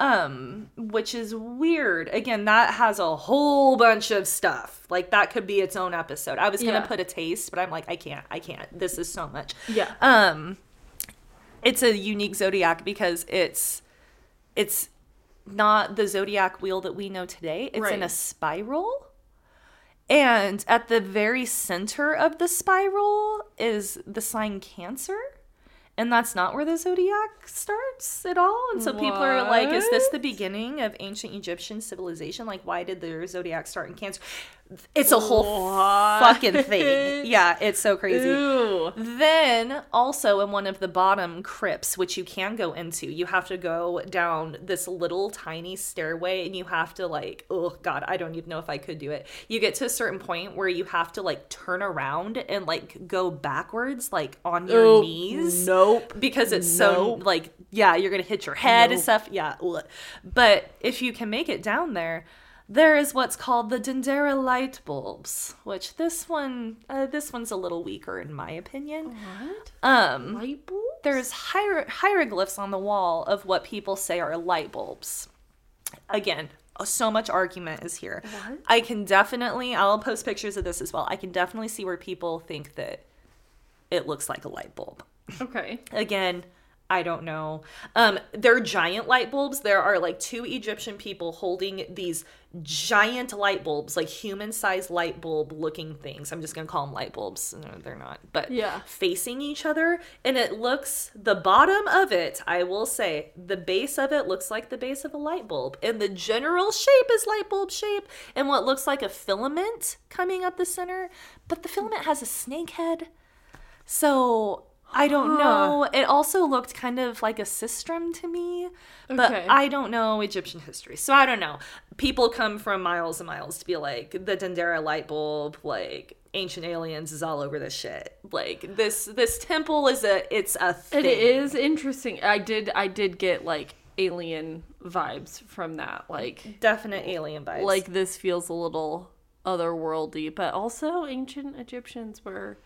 Um, which is weird. Again, that has a whole bunch of stuff. Like that could be its own episode. I was gonna Yeah. put a taste, but I'm like, I can't, I can't. This is so much. Yeah. Um, it's a unique zodiac because it's it's not the zodiac wheel that we know today. It's in a spiral. And at the very center of the spiral is the sign Cancer. And that's not where the zodiac starts at all. And so people are like, is this the beginning of ancient Egyptian civilization? Like, why did the zodiac start in Cancer? It's a whole What? fucking thing. Yeah, it's so crazy. Ew. Then, also in one of the bottom crypts, which you can go into, you have to go down this little tiny stairway and you have to, like, oh God, I don't even know if I could do it. You get to a certain point where you have to, like, turn around and, like, go backwards, like, on your knees. Nope. Because it's so, like, yeah, you're going to hit your head and stuff. Yeah. But if you can make it down there, there is what's called the Dendera light bulbs, which this one, uh, this one's a little weaker in my opinion. What? Um, Light bulb? there's hier- hieroglyphs on the wall of what people say are light bulbs. Again, so much argument is here. What? I can definitely, I'll post pictures of this as well. I can definitely see where people think that it looks like a light bulb. Okay. Again, I don't know. Um, they're giant light bulbs. There are like two Egyptian people holding these giant light bulbs, like human sized light bulb looking things. I'm just gonna call them light bulbs. No, they're not. But Yeah. facing each other, and it looks the bottom of it. I will say the base of it looks like the base of a light bulb, and the general shape is light bulb shape, and what looks like a filament coming up the center. But the filament has a snake head. So I don't Huh. know. It also looked kind of like a sistrum to me, but Okay. I don't know Egyptian history, so I don't know. People come from miles and miles to be like the Dendera light bulb, like ancient aliens is all over this shit. Like this this temple is a it's a thing. It is interesting. I did I did get like alien vibes from that. Like definite alien vibes. like this feels a little otherworldly, but also ancient Egyptians were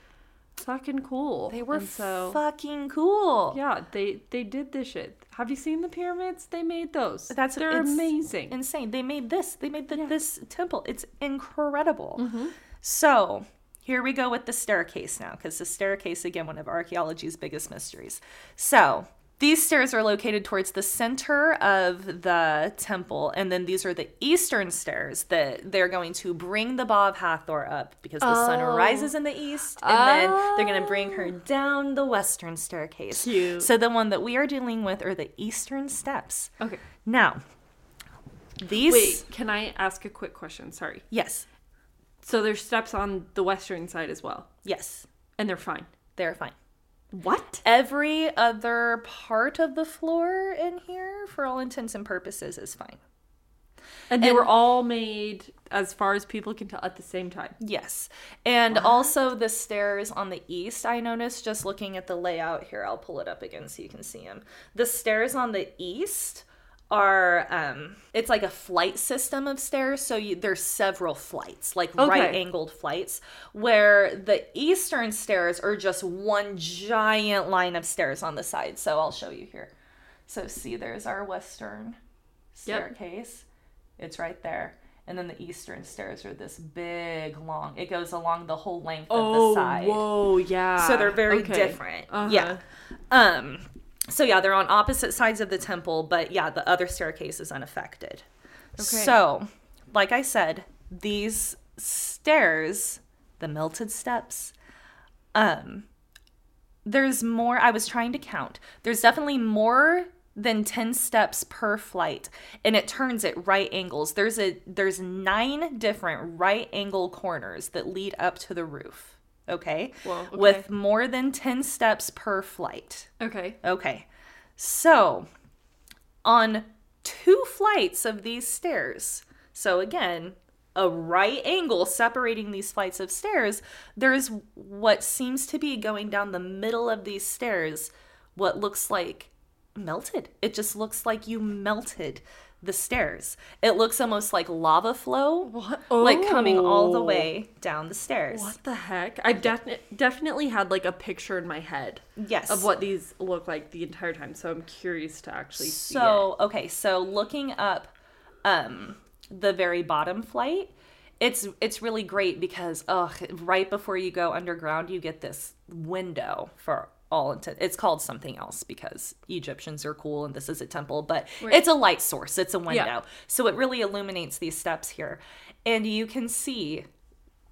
fucking cool. they were And so fucking cool. yeah, they they did this shit. Have you seen the pyramids? They made those. That's they're amazing. insane. They made this. They made the, Yeah. this temple. It's incredible. Mm-hmm. So here we go with the staircase now, because the staircase again one of archaeology's biggest mysteries. So these stairs are located towards the center of the temple, and then these are the eastern stairs that they're going to bring the Ba of Hathor up because the sun Oh. rises in the east, and then they're going to bring her oh. down the western staircase. Cute. So the one that we are dealing with are the eastern steps. okay. Now, these. Wait, can I ask a quick question? Sorry. Yes. So there's steps on the western side as well, Yes. and they're fine. They're fine. What? Every other part of the floor in here, for all intents and purposes, is fine. And they were all made, as far as people can tell, at the same time. Yes. And also the stairs on the east, I noticed just looking at the layout here. I'll pull it up again so you can see them. The stairs on the east are um it's like a flight system of stairs so you, there's several flights like Okay. right angled flights where the eastern stairs are just one giant line of stairs on the side so i'll show you here so see there's our western staircase Yep. it's right there and then the eastern stairs are this big long it goes along the whole length of the side whoa, yeah. so they're very Okay. different Uh-huh. yeah um so yeah they're on opposite sides of the temple but yeah the other staircase is unaffected. So like i said these stairs the melted steps um there's more i was trying to count there's definitely more than 10 steps per flight and it turns at right angles. There's a there's nine different right angle corners that lead up to the roof okay, okay. with more than 10 steps per flight Okay. Okay. So, on two flights of these stairs, so again, a right angle separating these flights of stairs, there's what seems to be going down the middle of these stairs, what looks like melted. It just looks like you melted the stairs. It looks almost like lava flow, What? like coming all the Oh. way down the stairs. What the heck? I've defi- definitely had like a picture in my head Yes. of what these look like the entire time, so I'm curious to actually see. So okay, so looking up um the very bottom flight, it's it's really great because ugh, right before you go underground, you get this window for all intent. It's called something else because Egyptians are cool and this is a temple, but Right. it's a light source. It's a window, Yeah. so it really illuminates these steps here, and you can see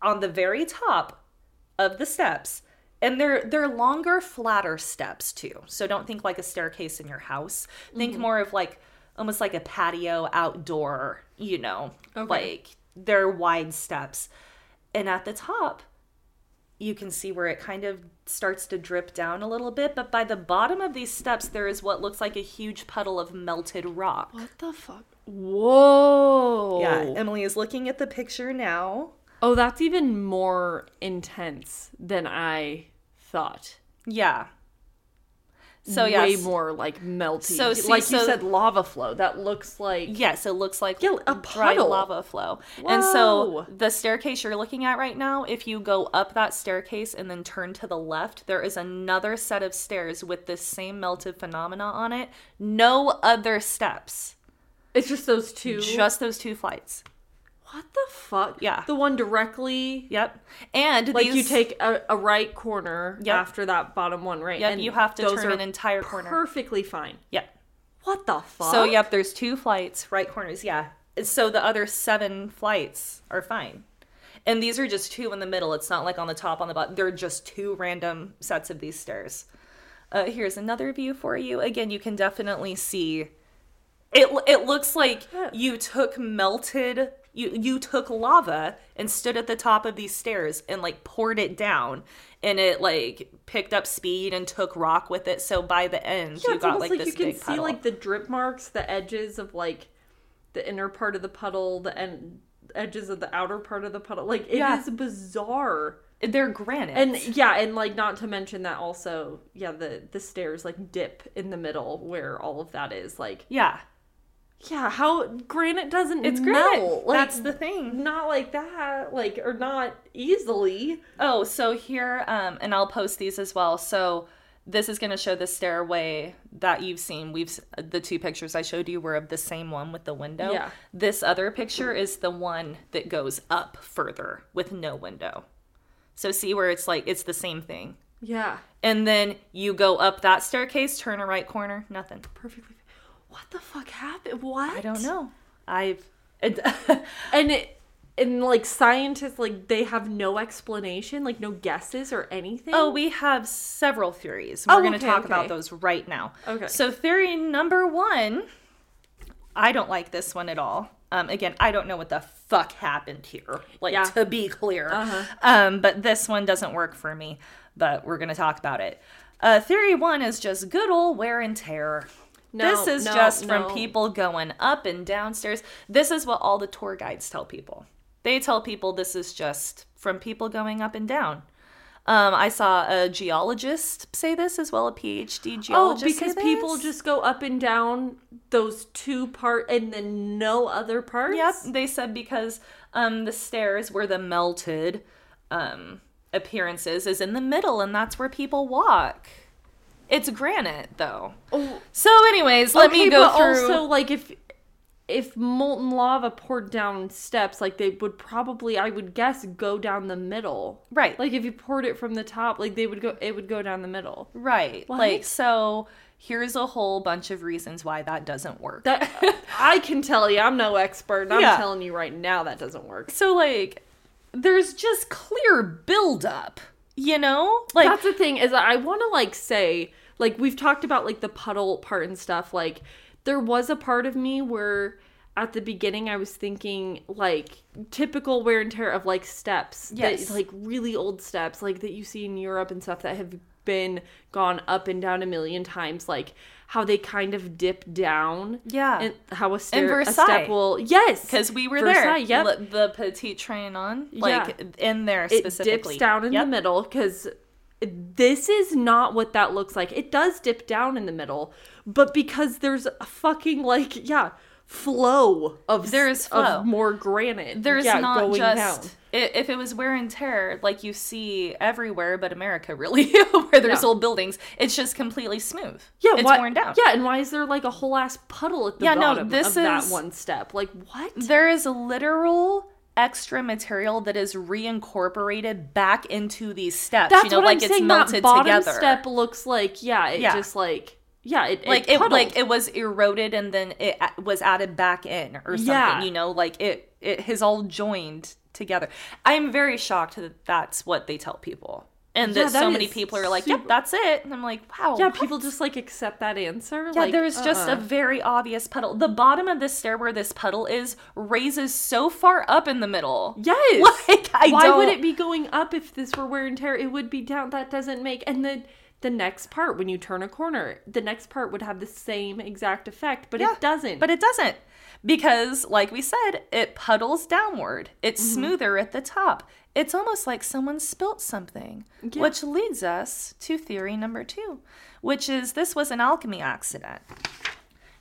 on the very top of the steps and they're they're longer flatter steps too so don't think like a staircase in your house think Mm-hmm. more of like almost like a patio outdoor you know Okay. like they're wide steps and at the top you can see where it kind of starts to drip down a little bit but by the bottom of these steps there is what looks like a huge puddle of melted rock What the fuck? Whoa. yeah emily is looking at the picture now Oh, that's even more intense than I thought. yeah so yeah way more like melty. So, see, like you said, lava flow. That looks like Yes, it looks like Yeah, a dry puddle. lava flow. And so the staircase you're looking at right now, if you go up that staircase and then turn to the left, there is another set of stairs with this same melted phenomena on it. No other steps. it's just those two. Just those two flights. What the fuck? Yeah. the one directly. Yep. And Like you take a, a right corner Yep. after that bottom one, right? Yep, And you have to turn an entire corner. Perfectly fine. Yep. What the fuck? So yep, there's two flights, right corners, yeah. So the other seven flights are fine. And these are just two in the middle. It's not like on the top, on the bottom. They're just two random sets of these stairs. Uh, here's another view for you. Again, you can definitely see. It it looks like Yeah. you took melted. You you took lava and stood at the top of these stairs and like poured it down, and it like picked up speed and took rock with it. So by the end, Yeah, you got like, like, this you can big see puddle. like the drip marks, the edges of like the inner part of the puddle, the end edges of the outer part of the puddle. Like it is Yeah. bizarre. They're granite. And yeah, and like not to mention that also, yeah, the the stairs like dip in the middle where all of that is. Like yeah, yeah, how granite doesn't it's melt. granite. Like, That's the thing. not like that, like or not easily. Oh, so here, um, and I'll post these as well. So this is going to show the stairway that you've seen. We've the two pictures I showed you were of the same one with the window. Yeah. This other picture is the one that goes up further with no window. So see where it's like it's the same thing. Yeah, And then you go up that staircase, turn a right corner, nothing. perfectly. What the fuck happened? What? I don't know. I've it, And it, and like scientists, like they have no explanation, like no guesses or anything. Oh, we have several theories. We're Oh, going to okay, talk okay. about those right now. Okay. So, theory number one I don't like this one at all. Um, again, I don't know what the fuck happened here, like Yeah. to be clear. Uh-huh. Um, but this one doesn't work for me, but we're going to talk about it. Uh, theory one is just good old wear and tear. No, this is no, just no. from people going up and downstairs. This is what all the tour guides tell people. They tell people this is just from people going up and down. Um, I saw a geologist say this as well, a PhD Oh, geologist. say because people just go up and down those two part and then no other parts. Yep, they said because um, the stairs where the melted um, appearances is in the middle, and that's where people walk. It's granite, though. Oh, So, anyways, let me okay, go but through. also like if if molten lava poured down steps, like they would probably, I would guess, go down the middle. Right. Like if you poured it from the top, like they would go, it would go down the middle. right. What? Like, so here's a whole bunch of reasons why that doesn't work. That I can tell you, I'm no expert. And I'm Yeah. telling you right now that doesn't work. so, like, there's just clear buildup, you know? Like, That's the thing is I want to like say like we've talked about like the puddle part and stuff like there was a part of me where at the beginning I was thinking like typical wear and tear of like steps Yes. that like really old steps like that you see in Europe and stuff that have been gone up and down a million times like how they kind of dip down Yeah. and how a, stair, a step will yes because we were Versailles, there. yep. L- the Petite Trianon, like, in there specifically. it dips down in Yep. the middle because this is not what that looks like. It does dip down in the middle, but because there's a fucking like yeah flow of There is flow. of more granite. There's yeah, not just down. if it was wear and tear like you see everywhere but America really where there's Yeah. old buildings it's just completely smooth Yeah, it's why, worn down Yeah, and why is there like a whole ass puddle at the Yeah, no, bottom this of that is- one step? Like what? there is a literal extra material that is reincorporated back into these steps That's you know what like I'm it's saying. melted that bottom together step looks like yeah, it Yeah. just like yeah, it like it, puddled. like it was eroded and then it was added back in or something Yeah. you know like it it has all joined together i'm very shocked that that's what they tell people and Yeah, that, so many people are like super- yep that's it and i'm like wow yeah, what? people just like accept that answer. yeah like, there's just a uh-uh. very obvious puddle the bottom of this stair where this puddle is raises so far up in the middle Yes. Like, I Why would don't- it be going up if this were wear and tear? It would be down. That doesn't make. And then the next part, when you turn a corner, the next part would have the same exact effect, but Yeah, it doesn't. But it doesn't. Because, like we said, it puddles downward. It's Mm-hmm. smoother at the top. It's almost like someone spilt something. Yeah. Which leads us to theory number two, which is this was an alchemy accident.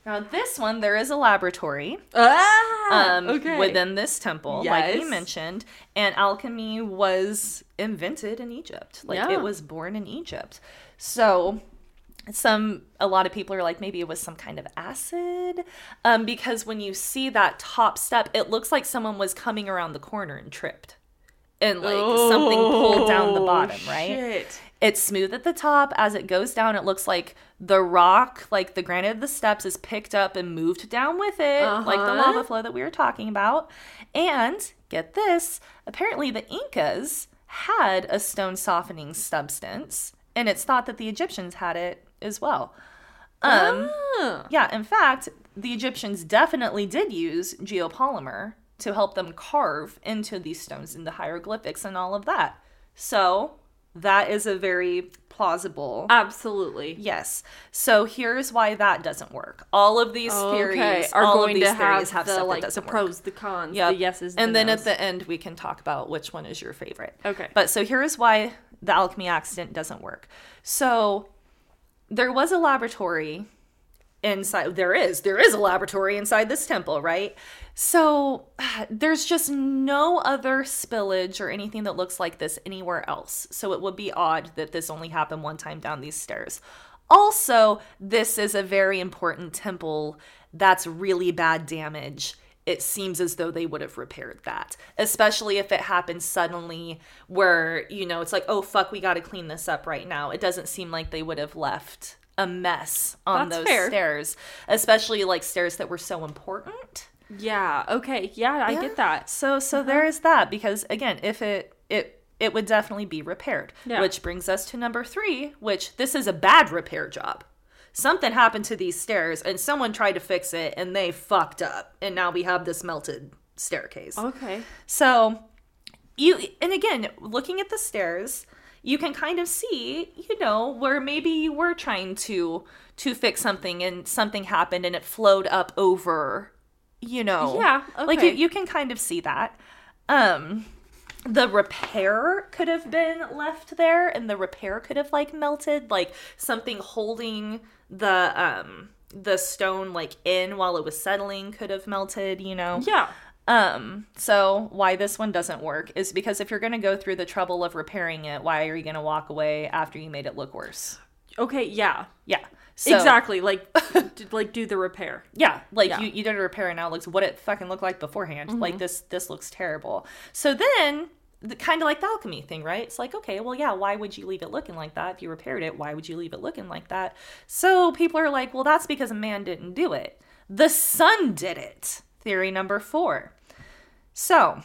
Now, this one, there is a laboratory ah, um, okay. within this temple, like we mentioned, and alchemy was invented in Egypt. Like Yeah. it was born in Egypt. So some a lot of people are like maybe it was some kind of acid um, because when you see that top step it looks like someone was coming around the corner and tripped and like something pulled down the Oh, bottom right Shit. it's smooth at the top. As it goes down, it looks like the rock, like the granite of the steps, is picked up and moved down with it, like the Uh-huh. lava flow that we were talking about. And get this apparently, the Incas had a stone softening substance, and it's thought that the Egyptians had it as well. Um, Ah. yeah, in fact, the Egyptians definitely did use geopolymer to help them carve into these stones in the hieroglyphics and all of that. So, that is a very plausible. Absolutely. yes. So, here's why that doesn't work. All of these theories. Are all going of these to theories have, have the stuff like that the doesn't work. pros, the cons, Yep. the yeses, and the then nos. at the end we can talk about which one is your favorite. Okay. But so here's why the alchemy accident doesn't work. So there was a laboratory inside there is there is a laboratory inside this temple, right? So there's just no other spillage or anything that looks like this anywhere else. So it would be odd that this only happened one time down these stairs. Also, this is a very important temple that's really bad damage. It seems as though they would have repaired that, especially if it happens suddenly where, you know, it's like, oh, fuck, we got to clean this up right now. It doesn't seem like they would have left a mess on That's those fair. stairs, especially like stairs that were so important. yeah. Okay. Yeah, I get that. So so uh-huh. there is that because again, if it it it would definitely be repaired. Yeah. Which brings us to number 3, which this is a bad repair job. Something happened to these stairs and someone tried to fix it and they fucked up and now we have this melted staircase. Okay. So you and again, looking at the stairs, you can kind of see, you know, where maybe you were trying to to fix something and something happened and it flowed up over, you know. Yeah, Okay. Like you, you can kind of see that. Um the repair could have been left there and the repair could have like melted like something holding the um the stone like in while it was settling could have melted you know Yeah. um so why this one doesn't work is because if you're going to go through the trouble of repairing it why are you going to walk away after you made it look worse Okay, yeah. yeah so, exactly. Like d- like do the repair. yeah like Yeah. Mm-hmm. you, you did a repair and now it looks what it fucking looked like beforehand like this this looks terrible so then the, kind of like the alchemy thing right? It's like okay well yeah why would you leave it looking like that? If you repaired it why would you leave it looking like that? So people are like well that's because a man didn't do it. The sun did it. Theory number four. So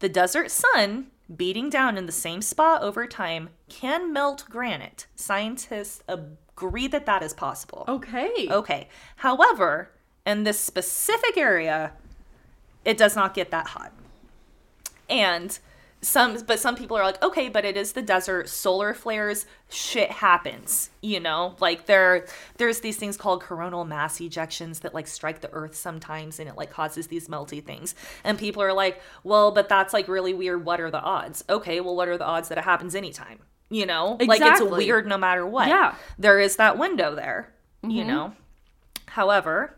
the desert sun beating down in the same spot over time can melt granite. Scientists agree that that is possible. Okay. Okay. However, in this specific area, it does not get that hot. And some but some people are like, okay, but it is the desert, solar flares, shit happens, you know? Like there there's these things called coronal mass ejections that like strike the earth sometimes and it like causes these melty things. And people are like, well, but that's like really weird. What are the odds? Okay, well what are the odds that it happens anytime? You know? Like it's weird no matter what. Yeah. There is that window there, you mm-hmm. know? However,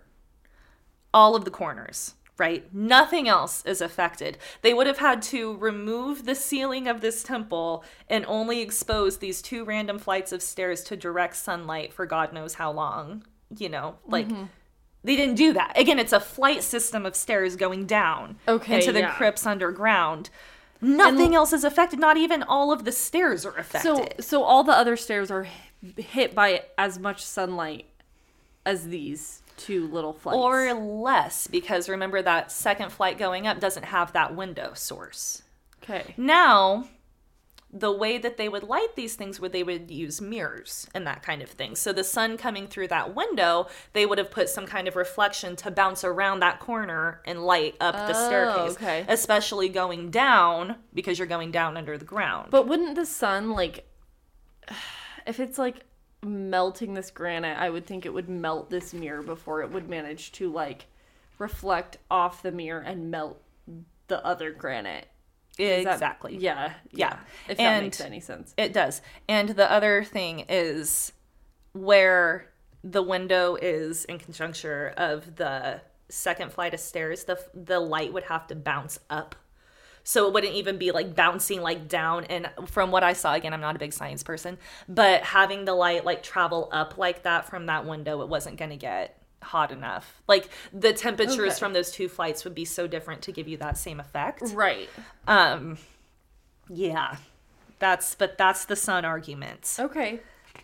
all of the corners, right? Nothing else is affected. They would have had to remove the ceiling of this temple and only expose these two random flights of stairs to direct sunlight for God knows how long, you know? Like, mm-hmm. they didn't do that. Again, it's a flight system of stairs going down Okay, into the yeah. crypts underground. Nothing else is affected. Not even all of the stairs are affected. so so all the other stairs are hit by as much sunlight as these two little flights. or less because remember that second flight going up doesn't have that window source. okay. Now, the way that they would light these things would they would use mirrors and that kind of thing. So the sun coming through that window, they would have put some kind of reflection to bounce around that corner and light up the Oh, staircase, okay. especially going down because you're going down under the ground. But wouldn't the sun like if it's like melting this granite, I would think it would melt this mirror before it would manage to like reflect off the mirror and melt the other granite. Is that- exactly. yeah. Yeah. If that makes any sense. It does. And the other thing is where the window is in conjuncture of the second flight of stairs, the the light would have to bounce up. So it wouldn't even be like bouncing like down and from what I saw again I'm not a big science person, but having the light like travel up like that from that window it wasn't going to get hot enough. Like the temperatures Okay. from those two flights would be so different to give you that same effect. Right. Um yeah. That's but that's the sun argument. Okay.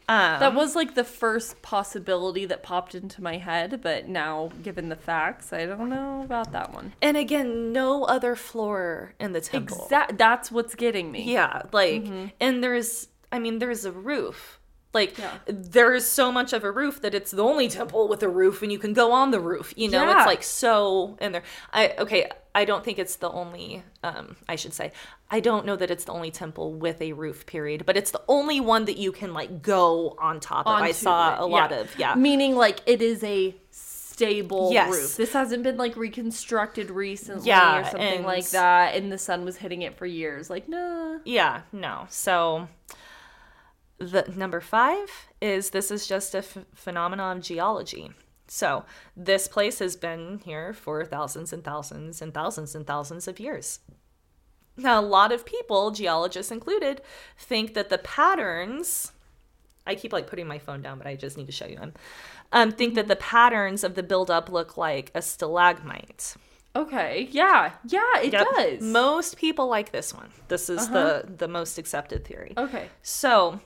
Um, That was like the first possibility that popped into my head, but now given the facts, I don't know about that one. and again, no other floor in the temple. Exact that's what's getting me. Yeah, like and there's I mean there's a roof. Like Yeah. there is so much of a roof that it's the only temple with a roof and you can go on the roof. You know, Yeah. it's like so in there. I okay, I don't think it's the only um I should say. I don't know that it's the only temple with a roof period, but it's the only one that you can like go on top of. I saw it, a lot yeah. of yeah. Meaning like it is a stable Yes. roof. This hasn't been like reconstructed recently Yeah, or something like that and the sun was hitting it for years. Like, no. Yeah, no. So the number 5 is this is just a ph phenomenon of geology. So, this place has been here for thousands and thousands and thousands and thousands of years. Now, a lot of people, geologists included, think that the patterns I keep like putting my phone down, but I just need to show you them. Um, think that the patterns of the buildup look like a stalagmite. Okay. Yeah. Yeah, it Yep. does. Most people like this one. This is the the most accepted theory. okay. So,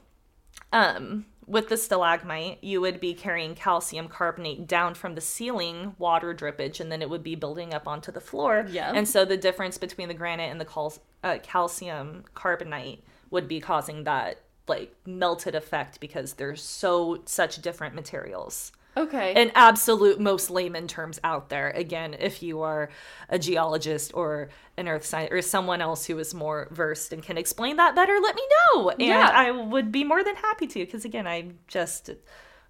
um, with the stalagmite, you would be carrying calcium carbonate down from the ceiling, water drippage, and then it would be building up onto the floor. Yeah. And so the difference between the granite and the cal- uh, calcium carbonate would be causing that like melted effect because they're so such different materials. Okay. in absolute most layman terms out there. Again, if you are a geologist or an earth scientist or someone else who is more versed and can explain that better, let me know. And Yeah. I would be more than happy to because again, I'm just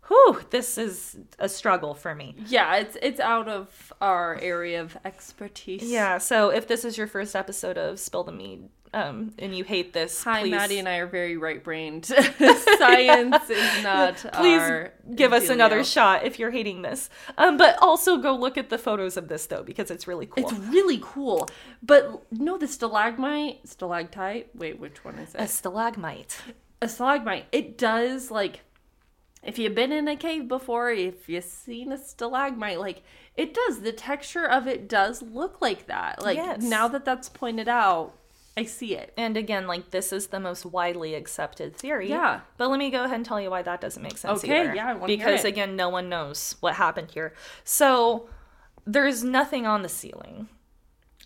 whew, this is a struggle for me. yeah, it's it's out of our area of expertise. Yeah, so if this is your first episode of Spill the Mead, um, and you hate this, Hi, please, Madi and I are very right brained. Science is not please give us another dealio. shot if you're hating this. Um, but also go look at the photos of this though because it's really cool. It's really cool. But no, the stalagmite, stalactite. Wait, which one is it? a stalagmite. A stalagmite. It does like if you've been in a cave before, if you've seen a stalagmite, like it does. The texture of it does look like that. Like Yes. now that that's pointed out, I see it. And again, like this is the most widely accepted theory. Yeah. But let me go ahead and tell you why that doesn't make sense Okay, either. yeah, I wanna hear because it. again, no one knows what happened here. So there's nothing on the ceiling.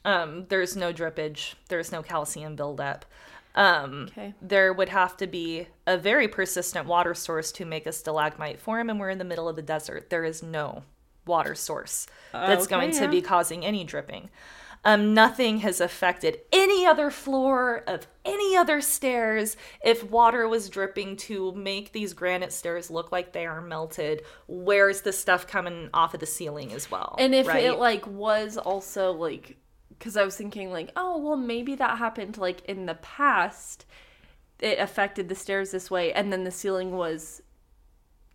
Um, there's no drippage. There's no calcium buildup. Um, Okay. There would have to be a very persistent water source to make a stalagmite form, and we're in the middle of the desert. There is no water source that's Okay, going to be causing any dripping. Um, nothing has affected any other floor of any other stairs. If water was dripping to make these granite stairs look like they are melted, where's the stuff coming off of the ceiling as well? And if right? it like was also like because I was thinking like, oh well maybe that happened like in the past it affected the stairs this way and then the ceiling was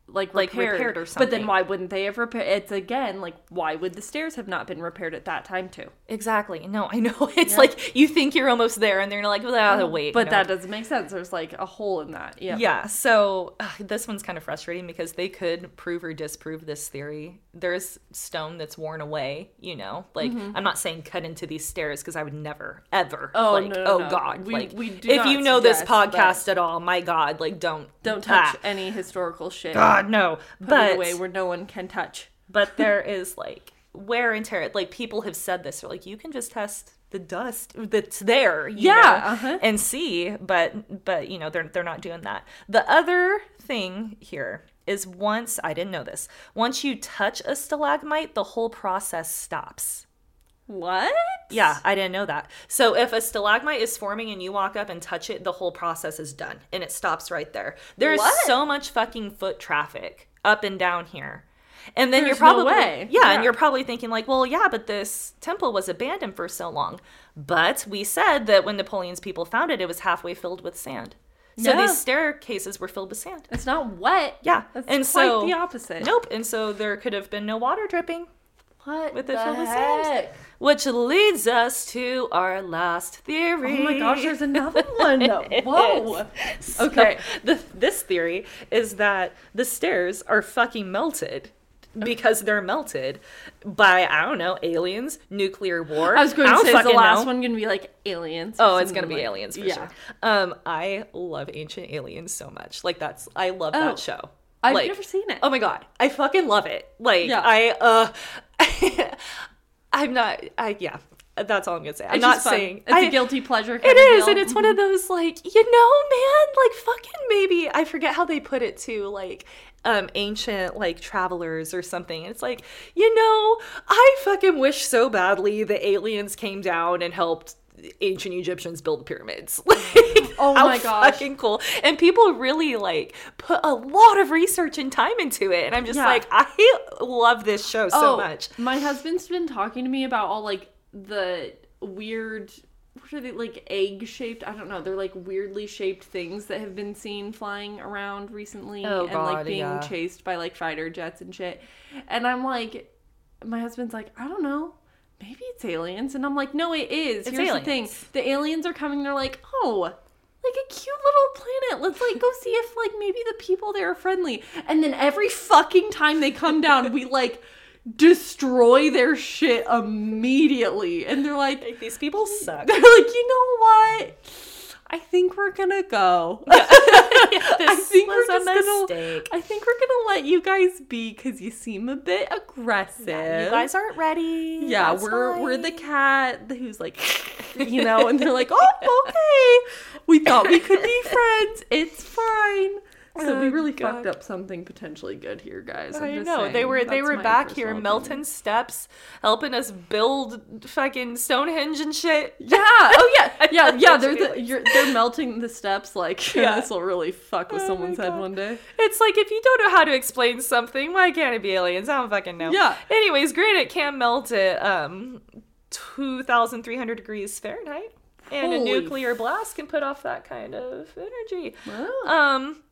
like Like repaired, repaired or something. But then why wouldn't they have repaired it's again like why would the stairs have not been repaired at that time too? exactly, no, I know it's like you think you're almost there, and they're like, well, wait, But no. that doesn't make sense. There's like a hole in that. Yeah. Yeah, so ugh, this one's kind of frustrating because they could prove or disprove this theory. There's stone that's worn away, you know. Like I'm not saying cut into these stairs because I would never, ever. Mm-hmm. Oh, like, no, no, oh no. God, We- like we do if not you know this suggest, podcast at all, my God, like don't Don't touch ah, any historical shit. God, no. Put but it away where no one can touch. but there is like wear and tear. Like people have said this. They're like, you can just test the dust that's there, you Yeah, know, uh-huh. and see. But but you know they're they're not doing that. The other thing here is once I didn't know this. Once you touch a stalagmite, the whole process stops. What? Yeah, I didn't know that. So if a stalagmite is forming and you walk up and touch it, the whole process is done and it stops right there. There's What? so much fucking foot traffic up and down here. And then you're There's no probably way. Yeah, Yeah. and you're probably thinking like, well, yeah, but this temple was abandoned for so long. But we said that when Napoleon's people found it, it was halfway filled with sand. So these staircases were filled with sand. It's not wet. Yeah, That's and quite so the opposite. Nope, and so there could have been no water dripping. What With the the heck? Which leads us to our last theory. Oh my gosh, there's another one. Whoa. So, Okay. the, this theory is that the stairs are fucking melted because they're melted by I don't know aliens, nuclear war. I was going to say, is the last know. one going to be like aliens? Oh, it's something gonna be like- aliens for yeah. sure. Um, I love Ancient Aliens so much. Like that's I love Oh, that show. I've Like, never seen it. Oh my god, I fucking love it. Like Yeah. I uh, I'm not. I yeah. That's all I'm gonna say. I'm It's not saying it's I- a guilty pleasure. It is, and it's one of those like you know, man, like fucking maybe I forget how they put it to like um ancient like travelers or something. It's like you know, I fucking wish so badly the aliens came down and helped ancient Egyptians build the pyramids. Like, Oh my gosh. fucking cool! And people really like put a lot of research and time into it, and I'm just Yeah. like, I love this show so Oh, much. My husband's been talking to me about all like the weird what are they like egg shaped? I don't know. They're like weirdly shaped things that have been seen flying around recently Oh, and like being yeah. chased by like fighter jets and shit. And I'm like my husband's like, I don't know. Maybe it's aliens. And I'm like, no, it is. It's Here's the thing. The aliens are coming, they're like, oh, like a cute little planet. Let's like go see if like maybe the people there are friendly. And then every fucking time they come down, we like destroy their shit immediately. And they're like Like, these people suck. they're like, you know what? I think we're gonna go. I think we're a just gonna. mistake. I think we're gonna let you guys be because you seem a bit aggressive. You guys aren't ready. Yeah, That's we're we're the cat who's like, you know, and they're like, oh, okay. We thought we could be friends. It's fine. So we Oh, really God. fucked up something potentially good here, guys. I'm I know they saying. were they were back here, Melton. Steps, helping us build fucking Stonehenge and shit. Yeah. Oh yeah. Yeah. Yeah. They're the, they're melting the steps. Like Yeah. this will really fuck with Oh someone's head one day. It's like if you don't know how to explain something, why can't it be aliens? I don't fucking know. Yeah. Anyways, granite can melt at um, two thousand three hundred degrees Fahrenheit, and a nuclear blast can put off that kind of energy. Wow. Um,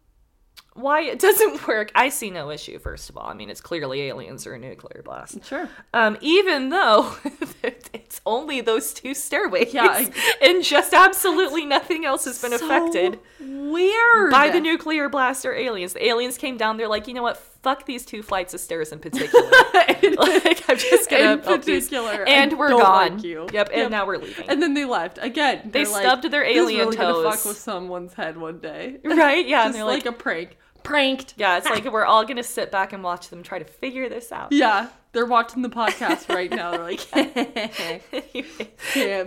why it doesn't work, I see no issue. First of all, I mean it's clearly aliens or a nuclear blast. Sure. Um, even though it's only those two stairways, Yeah, I- and just absolutely nothing else has been affected Weird. by the nuclear blast or aliens. The aliens came down. They're like, you know what? Fuck these two flights of stairs in particular. like, I'm just gonna In particular, and we're gone. like you. Yep, and Yep. now we're leaving. And then they left again. They they're like, stubbed their "This is alien really gonna toes." fuck with someone's head one day. right? Yeah, and they're like, like, a prank. Pranked. yeah, it's like we're all gonna sit back and watch them try to figure this out. Yeah. They're watching the podcast right now. They're like, can't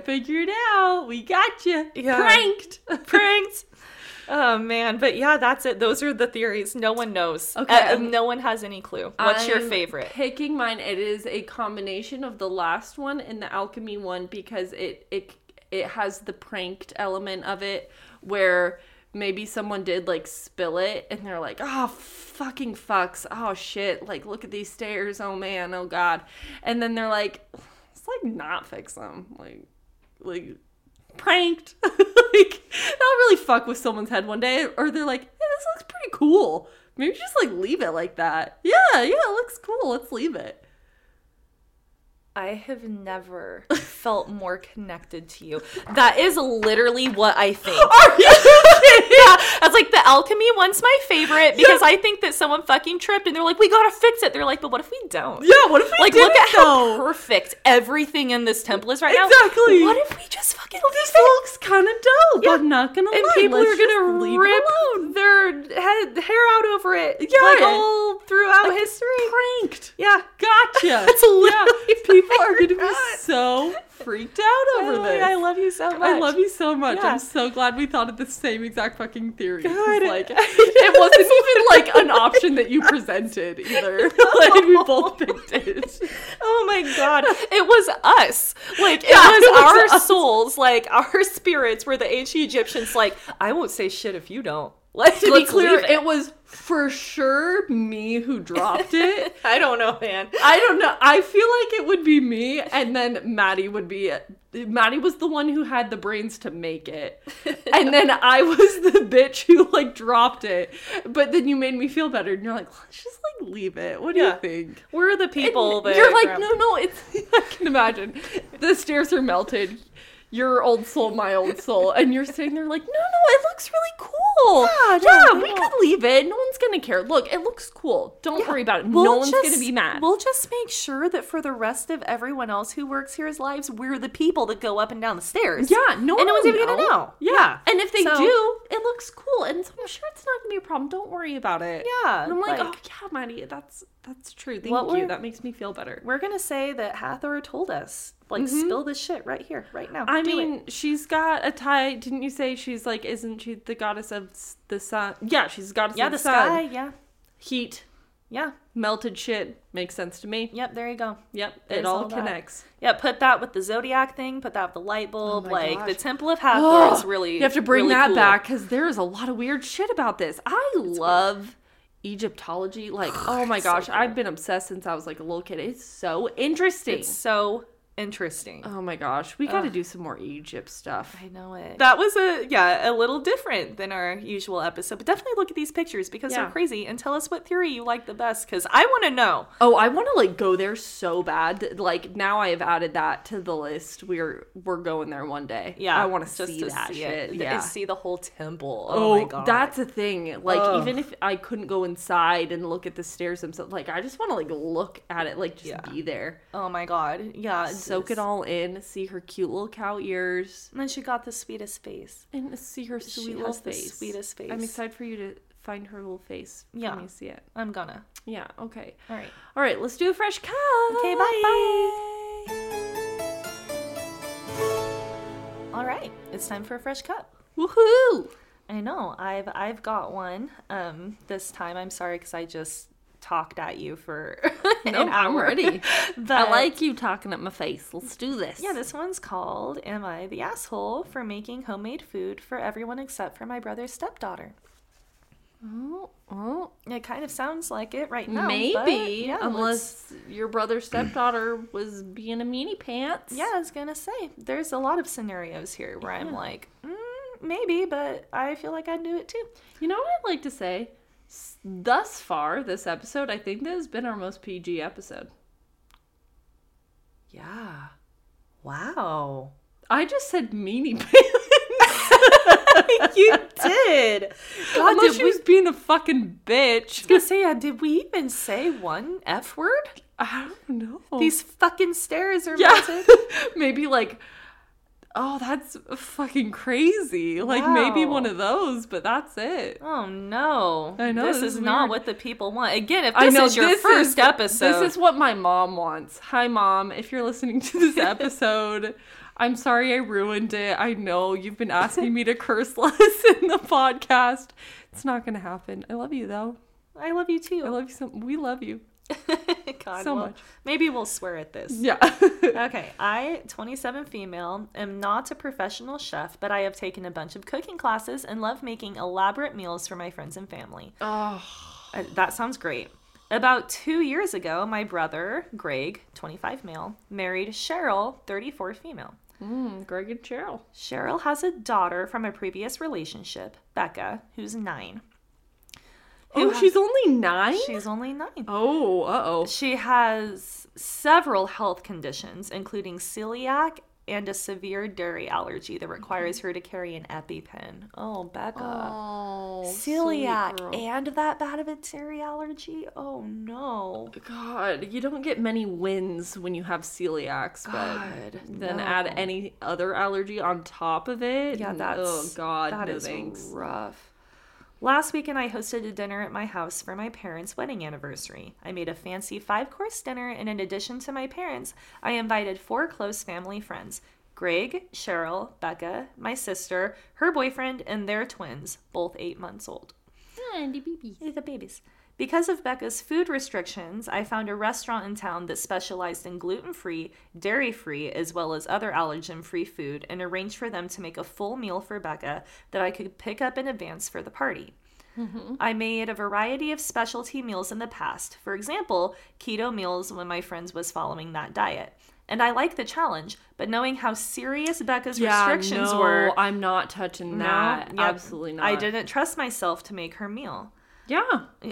figure it out. We got you. Yeah. Pranked. pranked. Oh man, but yeah, that's it. Those are the theories. No one knows. Okay. Uh, no one has any clue. What's your I'm favorite? Picking mine, it is a combination of the last one and the alchemy one because it it it has the pranked element of it where maybe someone did like spill it and they're like, oh fucking fucks, oh shit, like look at these stairs, oh man, oh god, and then they're like, let's like not fix them, like like pranked, that'll really fuck with someone's head one day, or they're like, hey, this looks pretty cool. Maybe just like leave it like that. Yeah, yeah, it looks cool. Let's leave it. I have never felt more connected to you. That is literally what I think. Are you yeah, I was like, the alchemy one's my favorite because I think that someone fucking tripped and they're like, we gotta fix it. They're like, but what if we don't? Yeah, what if we Like, look at how perfect everything in this temple is right now. Exactly. What if we just fucking leave This it? looks kind of dope. Yeah. I'm not gonna And lie. people Let's are gonna rip their head, hair out over it. Yeah. like all throughout Like, history. Pranked. Yeah, Gotcha. That's literally yeah. People are gonna be so freaked out over Emily, this. I love you so much. I love you so much. Yeah. I'm so glad we thought of the same exact fucking theory. God. Like it wasn't even like an option that you presented either. like we both picked it. Oh my god. It was us. Like it Yeah, was, it was our us. souls, like our spirits were the ancient Egyptians like, I won't say shit if you don't. Like To be let's clear, leave it. was for sure me who dropped it. I don't know, man. I don't know. I feel like it would be me, and then Madi would be. Madi was the one who had the brains to make it, and then I was the bitch who like dropped it. But then you made me feel better, and you're like, let's just like leave it. What do Yeah. you think? We're the people And that you're like, no, no. It's I can imagine the stairs are melted. Your old soul, my old soul, and you're sitting there like, no, no, it looks really cool. Yeah, yeah, no, we could leave it. No one's gonna care. Look, it looks cool. Don't Yeah, worry about it. we'll no one's just- gonna be mad. We'll just make sure that for the rest of everyone else who works here's lives, we're the people that go up and down the stairs. Yeah, no, And no one's even gonna know. Yeah. Yeah. and if they So- do, it looks cool, and so I'm sure it's not gonna be a problem. Don't worry about it. Yeah, and I'm like, like- oh yeah, Madi, that's that's true. Thank you. That makes me feel better. We're gonna say that Hathor told us. Like mm-hmm. spill this shit right here, right now. I Do it. mean, she's got a tie. Didn't you say she's like, isn't she the goddess of the sun? Yeah, she's the goddess Yeah, of the the, sun. sky, yeah. Heat, Yeah. melted shit makes sense to me. Yep, there you go. Yep, There's it all, all connects. Yeah, put that with the zodiac thing, put that with the light oh bulb. my like gosh. the Temple of Hathor is really You have to bring really that cool. back because there is a lot of weird shit about this. I love Egyptology. Like, oh my It's so gosh. I've been obsessed since I was like a little kid. It's so interesting. It's so interesting. oh my gosh, we got to do some more Egypt stuff. I know it. That was a yeah, a little different than our usual episode. But definitely look at these pictures because Yeah. they're crazy and tell us what theory you like the best because I want to know. Oh, I want to like go there so bad. Like now, I have added that to the list. We're we're going there one day. Yeah, I want to see that see shit. It, Yeah. see the whole temple. Oh, Oh, my god, that's a thing. Like Ugh. even if I couldn't go inside and look at the stairs themselves, like I just want to like look at it, like just Yeah. be there, oh my god, yeah. Soak it all in, see her cute little cow ears, And then she got the sweetest face. and see her sweet She little has the face. sweetest face. I'm excited for you to find her little face. Yeah. when you see it. I'm gonna. Yeah. Okay. All right. All right. Let's do a fresh cut. Okay, bye. All right, it's time for a fresh cup. Woohoo! I know. I've I've got one. Um, this time I'm sorry because I just talked at you for an No, I'm hour. ready. I like you talking at my face. Let's do this. Yeah, this one's called "Am I the asshole for making homemade food for everyone except for my brother's stepdaughter?" Oh, oh, It kind of sounds like it right now. but maybe yeah, let's- unless your brother's stepdaughter was being a meanie pants. Yeah, I was gonna say there's a lot of scenarios here where I'm like, mm, maybe, but I feel like I'd do it too. You know what I'd like to say? Thus far, this episode, I think this has been our most PG episode. Yeah. Wow. I just said meanie pants. you did. God, Unless did she we was being a fucking bitch. gonna say, uh, did we even say one F word? I don't know. These fucking stairs are yeah, melted. maybe like, oh, that's fucking crazy. Like maybe one of those, but that's it. Oh no! I know, this, this is is not what the people want. Again, if I this know is your this first is- episode, This is what my mom wants. Hi, mom. If you're listening to this episode, I'm sorry I ruined it. I know you've been asking me to curse less in the podcast. It's not gonna happen. I love you though. I love you too. I love you so. We love you. God, so well, much. Maybe we'll swear at this. Yeah. Okay, I, 27 female, am not a professional chef, but I have taken a bunch of cooking classes and love making elaborate meals for my friends and family. oh. Uh, that sounds great. About two years ago, my brother, Greg, 25 male, married Cheryl, 34 female. Mm, Greg and Cheryl. Cheryl has a daughter from a previous relationship, Becca, who's nine. Oh, ha- she's only nine. She's only nine. Oh, uh oh. She has several health conditions, including celiac and a severe dairy allergy that requires her to carry an EpiPen. Oh, Becca. Oh, celiac and that bad of a dairy allergy? Oh, no. God, you don't get many wins when you have celiacs, God, but then no. add any other allergy on top of it. Yeah, that's oh God, that no is rough. Last weekend, I hosted a dinner at my house for my parents' wedding anniversary. I made a fancy five course dinner, and in addition to my parents, I invited four close family friends Greg, Cheryl, Becca, my sister, her boyfriend, and their twins, both eight months old. Andy baby. Hey, the babies. Because of Becca's food restrictions, I found a restaurant in town that specialized in gluten free, dairy free, as well as other allergen free food and arranged for them to make a full meal for Becca that I could pick up in advance for the party. Mm-hmm. I made a variety of specialty meals in the past, for example, keto meals when my friends was following that diet. And I like the challenge, but knowing how serious Becca's Yeah, restrictions no, were, I'm not touching no, that. yep, Absolutely not. I didn't trust myself to make her meal. Yeah.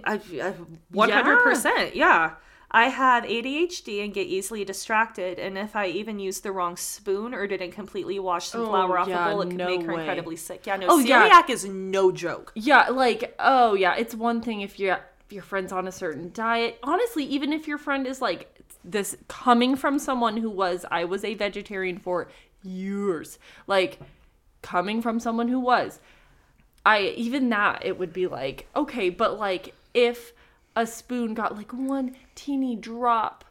I, I 100%. Yeah. I have ADHD and get easily distracted, and if I even used the wrong spoon or didn't completely wash some Oh, flour off yeah, a bowl, it could no make her way. incredibly sick. Yeah, no, Oh, celiac yeah. is no joke. Yeah, like oh yeah, it's one thing if you're if your friend's on a certain diet. Honestly, even if your friend is like this coming from someone who was I was a vegetarian for years. Like coming from someone who was I even that it would be like, okay, but like if a spoon got like one teeny drop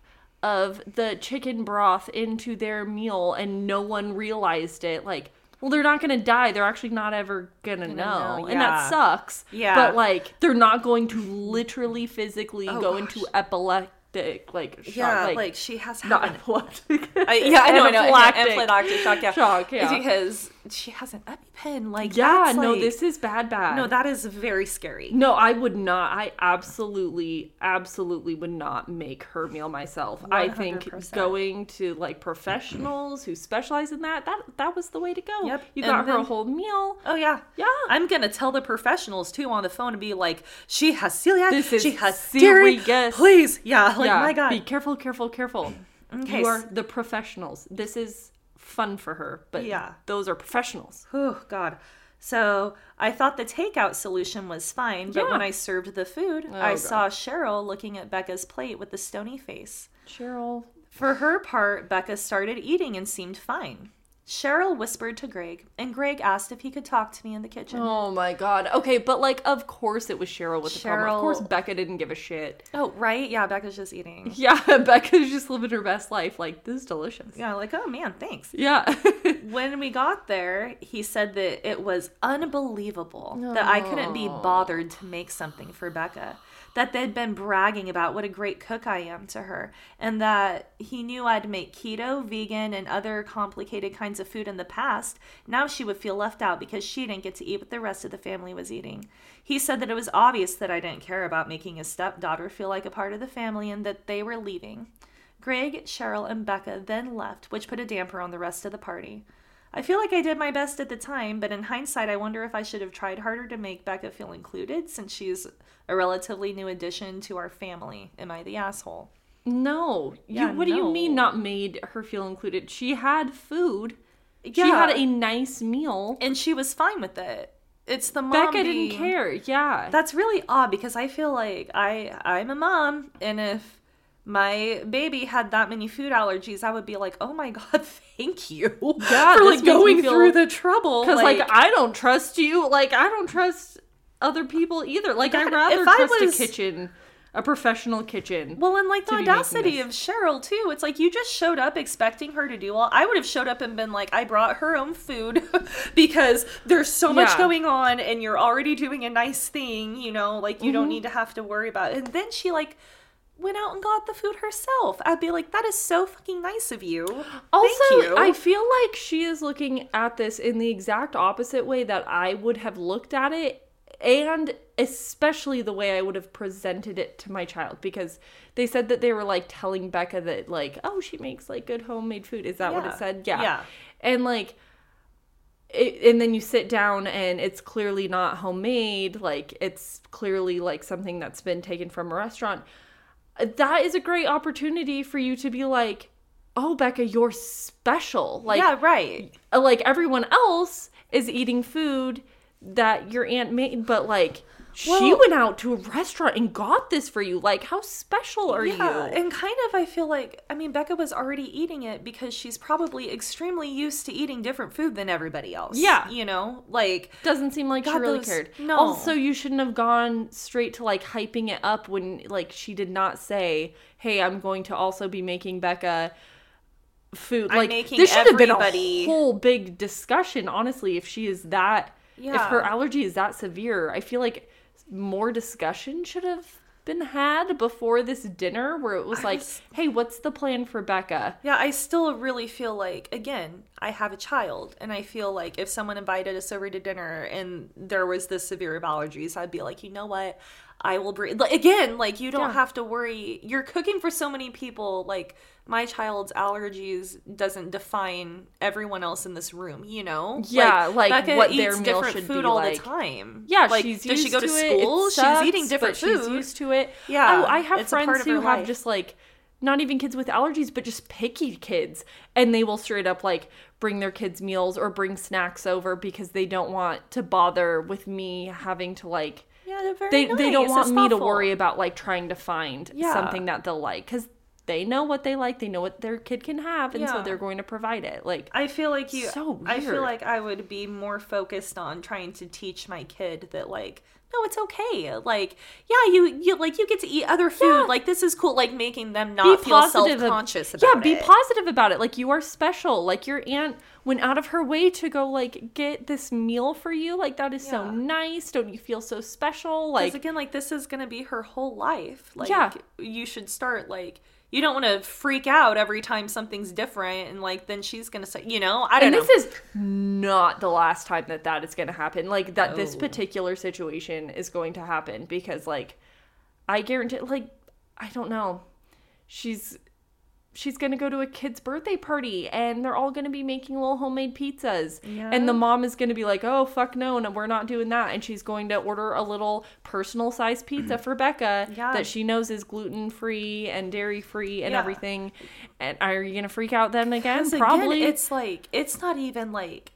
of the chicken broth into their meal and no one realized it, like well, they're not gonna die. They're actually not ever gonna, know. know, And that sucks. Yeah. But like they're not going to literally physically Oh, go gosh. into epileptic like shock. Yeah, like, like, she has not had an epileptic. I, yeah, I know, I know. Anaphylactic shock, yeah. shock, yeah. Because she has an EpiPen. Like, yeah, no, like- this is bad bad. No, that is very scary. No, I would not. I absolutely, absolutely would not make her meal myself. I think going to like professionals who specialize in that, that that was the way to go. Yep, You and got her a whole meal. Oh yeah, Yeah. I'm gonna tell the professionals too on the phone and be like, "She has celiac. This is she has dairy. serious. Please, yeah. Like yeah, my God. Be careful, careful, careful. Okay, You are the professionals. This is fun for her, but Yeah. those are professionals. Oh God. So I thought the takeout solution was fine, but Yeah. when I served the food, oh, I God. saw Cheryl looking at Becca's plate with a stony face. Cheryl. For her part, Becca started eating and seemed fine. Cheryl whispered to Greg, and Greg asked if he could talk to me in the kitchen. Oh my god. Okay, but like, of course it was Cheryl with the problem. Of course Becca didn't give a shit. Oh, right? Yeah, Becca's just eating. Yeah, Becca's just living her best life. Like, this is delicious. Yeah, like, oh man, thanks. Yeah. When we got there, he said that it was unbelievable that I couldn't be oh. bothered to make something for Becca. That they'd been bragging about what a great cook I am to her, and that he knew I'd make keto, vegan, and other complicated kinds of food in the past. Now she would feel left out because she didn't get to eat what the rest of the family was eating. He said that it was obvious that I didn't care about making his stepdaughter feel like a part of the family and that they were leaving. Greg, Cheryl, and Becca then left, which put a damper on the rest of the party. I feel like I did my best at the time, but in hindsight, I wonder if I should have tried harder to make Becca feel included since she's a relatively new addition to our family. Am I the asshole? no. Yeah, you, what do you mean not made her feel included? She had food. Yeah. She had a nice meal. And she was fine with it. It's the mom. Becca being- didn't care. Yeah. That's really odd because I feel like I I'm a mom, and if my baby had that many food allergies, I would be like, oh my god, thank you Yeah, for like going feel- through the trouble. Because like, I don't trust you. Like I don't trust other people either. Like I'd rather if I was- a kitchen, a professional kitchen. Well, and like the to be making audacity of Cheryl too. It's like you just showed up expecting her to do all. I would have showed up and been like, I brought her own food because there's so much Yeah. going on, and you're already doing a nice thing. You know, like you don't Mm-hmm. need to have to worry about. it. And then she like went out and got the food herself. I'd be like, that is so fucking nice of you. Also, you. I feel like she is looking at this in the exact opposite way that I would have looked at it, and especially the way I would have presented it to my child because they said that they were like telling Becca that, like, oh, she makes like good homemade food. Is that what it said? Yeah. Yeah. And like, it, and then you sit down and it's clearly not homemade. Like, it's clearly like something that's been taken from a restaurant. That is a great opportunity for you to be like, oh, Becca, you're special. Like, yeah, right. like everyone else is eating food that your aunt made, but like she went out to a restaurant and got this for you. Like, how special are yeah, you? and kind of I feel like I mean Becca was already eating it because she's probably extremely used to eating different food than everybody else. Yeah. you know, like Doesn't seem like she really those- cared. no. Also, you shouldn't have gone straight to like hyping it up when like she did not say, "Hey, I'm going to also be making Becca." Food I'm like making this should have been everybody- a whole big discussion. Honestly, if she is that, if her allergy is that severe, I feel like more discussion should have been had before this dinner, where it was like, was- "Hey, what's the plan for Becca?" Yeah, I still really feel like again, I have a child and I feel like if someone invited us over to dinner and there was this severe of allergies, I'd be like, "You know what? I will breathe. like, again, like you don't Yeah. have to worry. You're cooking for so many people like my child's allergies doesn't define everyone else in this room, you know? Yeah, like, Becca what eats their meal different should food be all like. the time. Yeah, like she's does used she go to, to it. It school? sucks, she's eating different food. She's used to it. Yeah, Oh, I have friends who have just like not even kids with allergies, but just picky kids, and they will straight up like bring their kids meals or bring snacks over because they don't want to bother with me having to like. Yeah, they're very They they don't want me to worry about like trying to find Yeah. something that they'll like because they know what they like, they know what their kid can have, and so they're going to provide it. Like I feel like you. So I feel like I would be more focused on trying to teach my kid that like no, it's okay. Like yeah, you you like you get to eat other food. Yeah. Like this is cool. Like making them not feel self conscious about yeah be positive about it like you are special like your aunt went out of her way to go like get this meal for you like that is so nice don't you feel so special like again, like this is gonna be her whole life. Like Yeah. you should start like you don't want to freak out every time something's different and like then she's gonna say you know I don't and know. this is not the last time that that is to happen like that this particular situation is going to happen because like i guarantee like i don't know she's she's going to go to a kid's birthday party and they're all going to be making little homemade pizzas Yeah. and the mom is going to be like oh fuck no no we're not doing that and she's going to order a little personal sized pizza for becca Yeah. that she knows is gluten free and dairy free and Yeah. everything and are you going to freak out then again, probably it's like it's not even like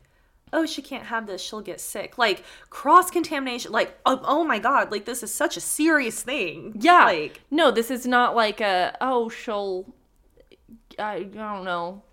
oh she can't have this she'll get sick like cross contamination like oh, oh my god like this is such a serious thing Yeah. like no, this is not like a oh she'll I, I don't know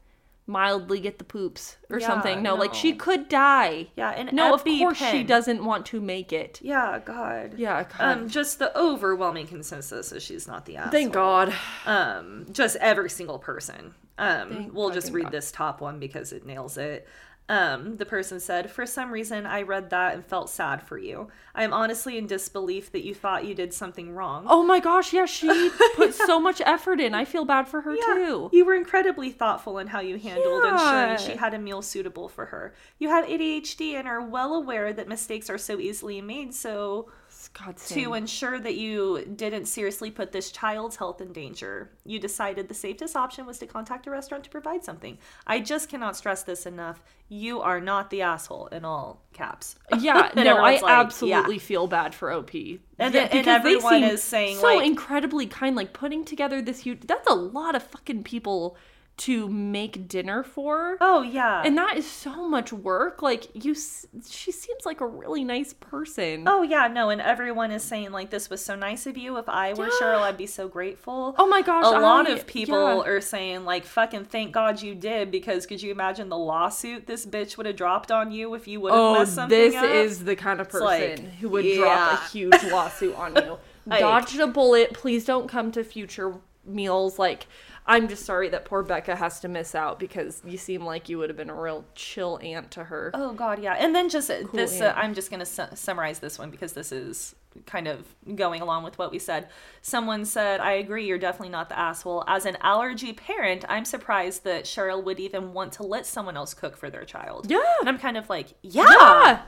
mildly get the poops or Yeah, something. No, like she could die. Yeah, and No, of course she doesn't want to make it. Yeah, God. Yeah, God. Um, just the overwhelming consensus is she's not the asshole. Thank God. Um, just every single person. Um, Thank we'll just read God. this top one because it nails it. Um, the person said, For some reason, I read that and felt sad for you. I am honestly in disbelief that you thought you did something wrong. Oh my gosh, yeah, she put so much effort in. I feel bad for her Yeah, too. You were incredibly thoughtful in how you handled Yeah. ensuring she had a meal suitable for her. You have ADHD and are well aware that mistakes are so easily made, so God to ensure that you didn't seriously put this child's health in danger, you decided the safest option was to contact a restaurant to provide something. I just cannot stress this enough. You are not the asshole in all caps. Yeah, no, I like, absolutely yeah. feel bad for OP. And Yeah, then- and everyone is saying, so like- incredibly kind, like putting together this huge. That's a lot of fucking people to make dinner for. Oh yeah. And that is so much work. Like you, she seems like a really nice person. Oh yeah, no, and everyone is saying like this was so nice of you. If I were Cheryl, I'd be so grateful. Oh my gosh, A lot of people yeah. are saying like fucking thank God you did because could you imagine the lawsuit this bitch would have dropped on you if you would have Oh, messed something this up? is the kind of person like, who would drop a huge lawsuit on you. Like- Dodged a bullet. Please don't come to future meals. Like, I'm just sorry that poor Becca has to miss out because you seem like you would have been a real chill aunt to her. Oh God, yeah. And then just uh this, uh, I'm just gonna su- summarize this one because this is kind of going along with what we said. Someone said, "I agree. You're definitely not the asshole." As an allergy parent, I'm surprised that Cheryl would even want to let someone else cook for their child. Yeah. and I'm kind of like, yeah. Yeah.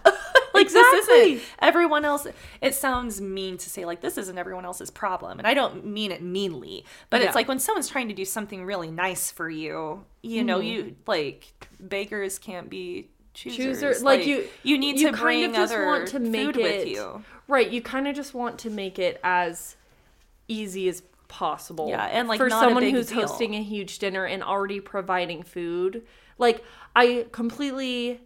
Like this Exactly. isn't everyone else it sounds mean to say like this isn't everyone else's problem and i don't mean it meanly but Yeah. it's like when someone's trying to do something really nice for you you know Mm-hmm. you like bakers can't be choosers Chooser, like, you, you need you to bring kind of just other want to make food it with you right. You kind of just want to make it as easy as possible. Yeah, and, like, for not a someone who's deal. hosting a huge dinner and already providing food. Like I completely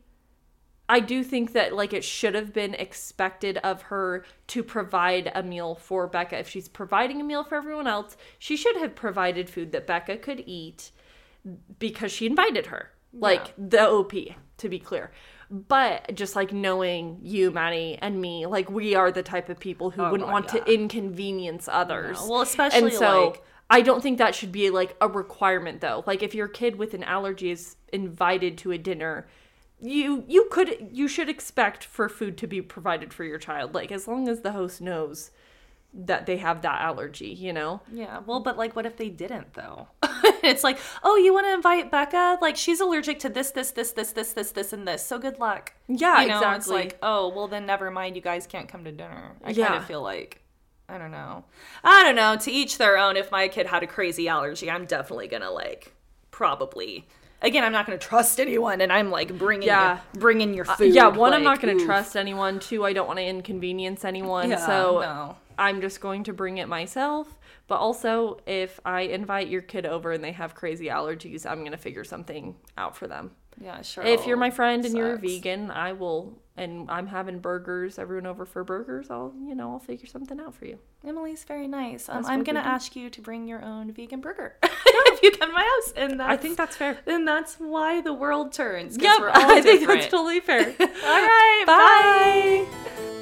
I do think that like it should have been expected of her to provide a meal for Becca. If she's providing a meal for everyone else, she should have provided food that Becca could eat because she invited her. Like the OP, to be clear. But just like knowing you, Madi, and me, like we are the type of people who Oh, wouldn't want yeah. to inconvenience others. Well, especially, and so like- I don't think that should be like a requirement though. Like if your kid with an allergy is invited to a dinner, you you could you should expect for food to be provided for your child. Like as long as the host knows that they have that allergy, you know? yeah well but like what if they didn't though it's like oh you want to invite becca like she's allergic to this this this this this this this and this so good luck Yeah, you know, It's exactly. like, oh, well, then never mind. You guys can't come to dinner. I kind of feel like, I don't know. I don't know. To each their own. If my kid had a crazy allergy, I'm definitely gonna like, probably. Again, I'm not gonna trust anyone, and I'm like bringing, Yeah. your, bringing your uh, food. yeah, one, I'm not going to trust anyone. Two, I don't want to inconvenience anyone. Yeah, so no. I'm just going to bring it myself. But also, if I invite your kid over and they have crazy allergies, I'm going to figure something out for them. Yeah, sure. If you're my friend and you're a vegan, I will, and I'm having burgers, everyone over for burgers, I'll, you know, I'll figure something out for you. Emily's very nice. Um, I'm gonna ask you to bring your own vegan burger if you come to my house, and I think that's fair. and that's why the world turns. Yep, we're all I think that's totally fair. All right, Bye. bye.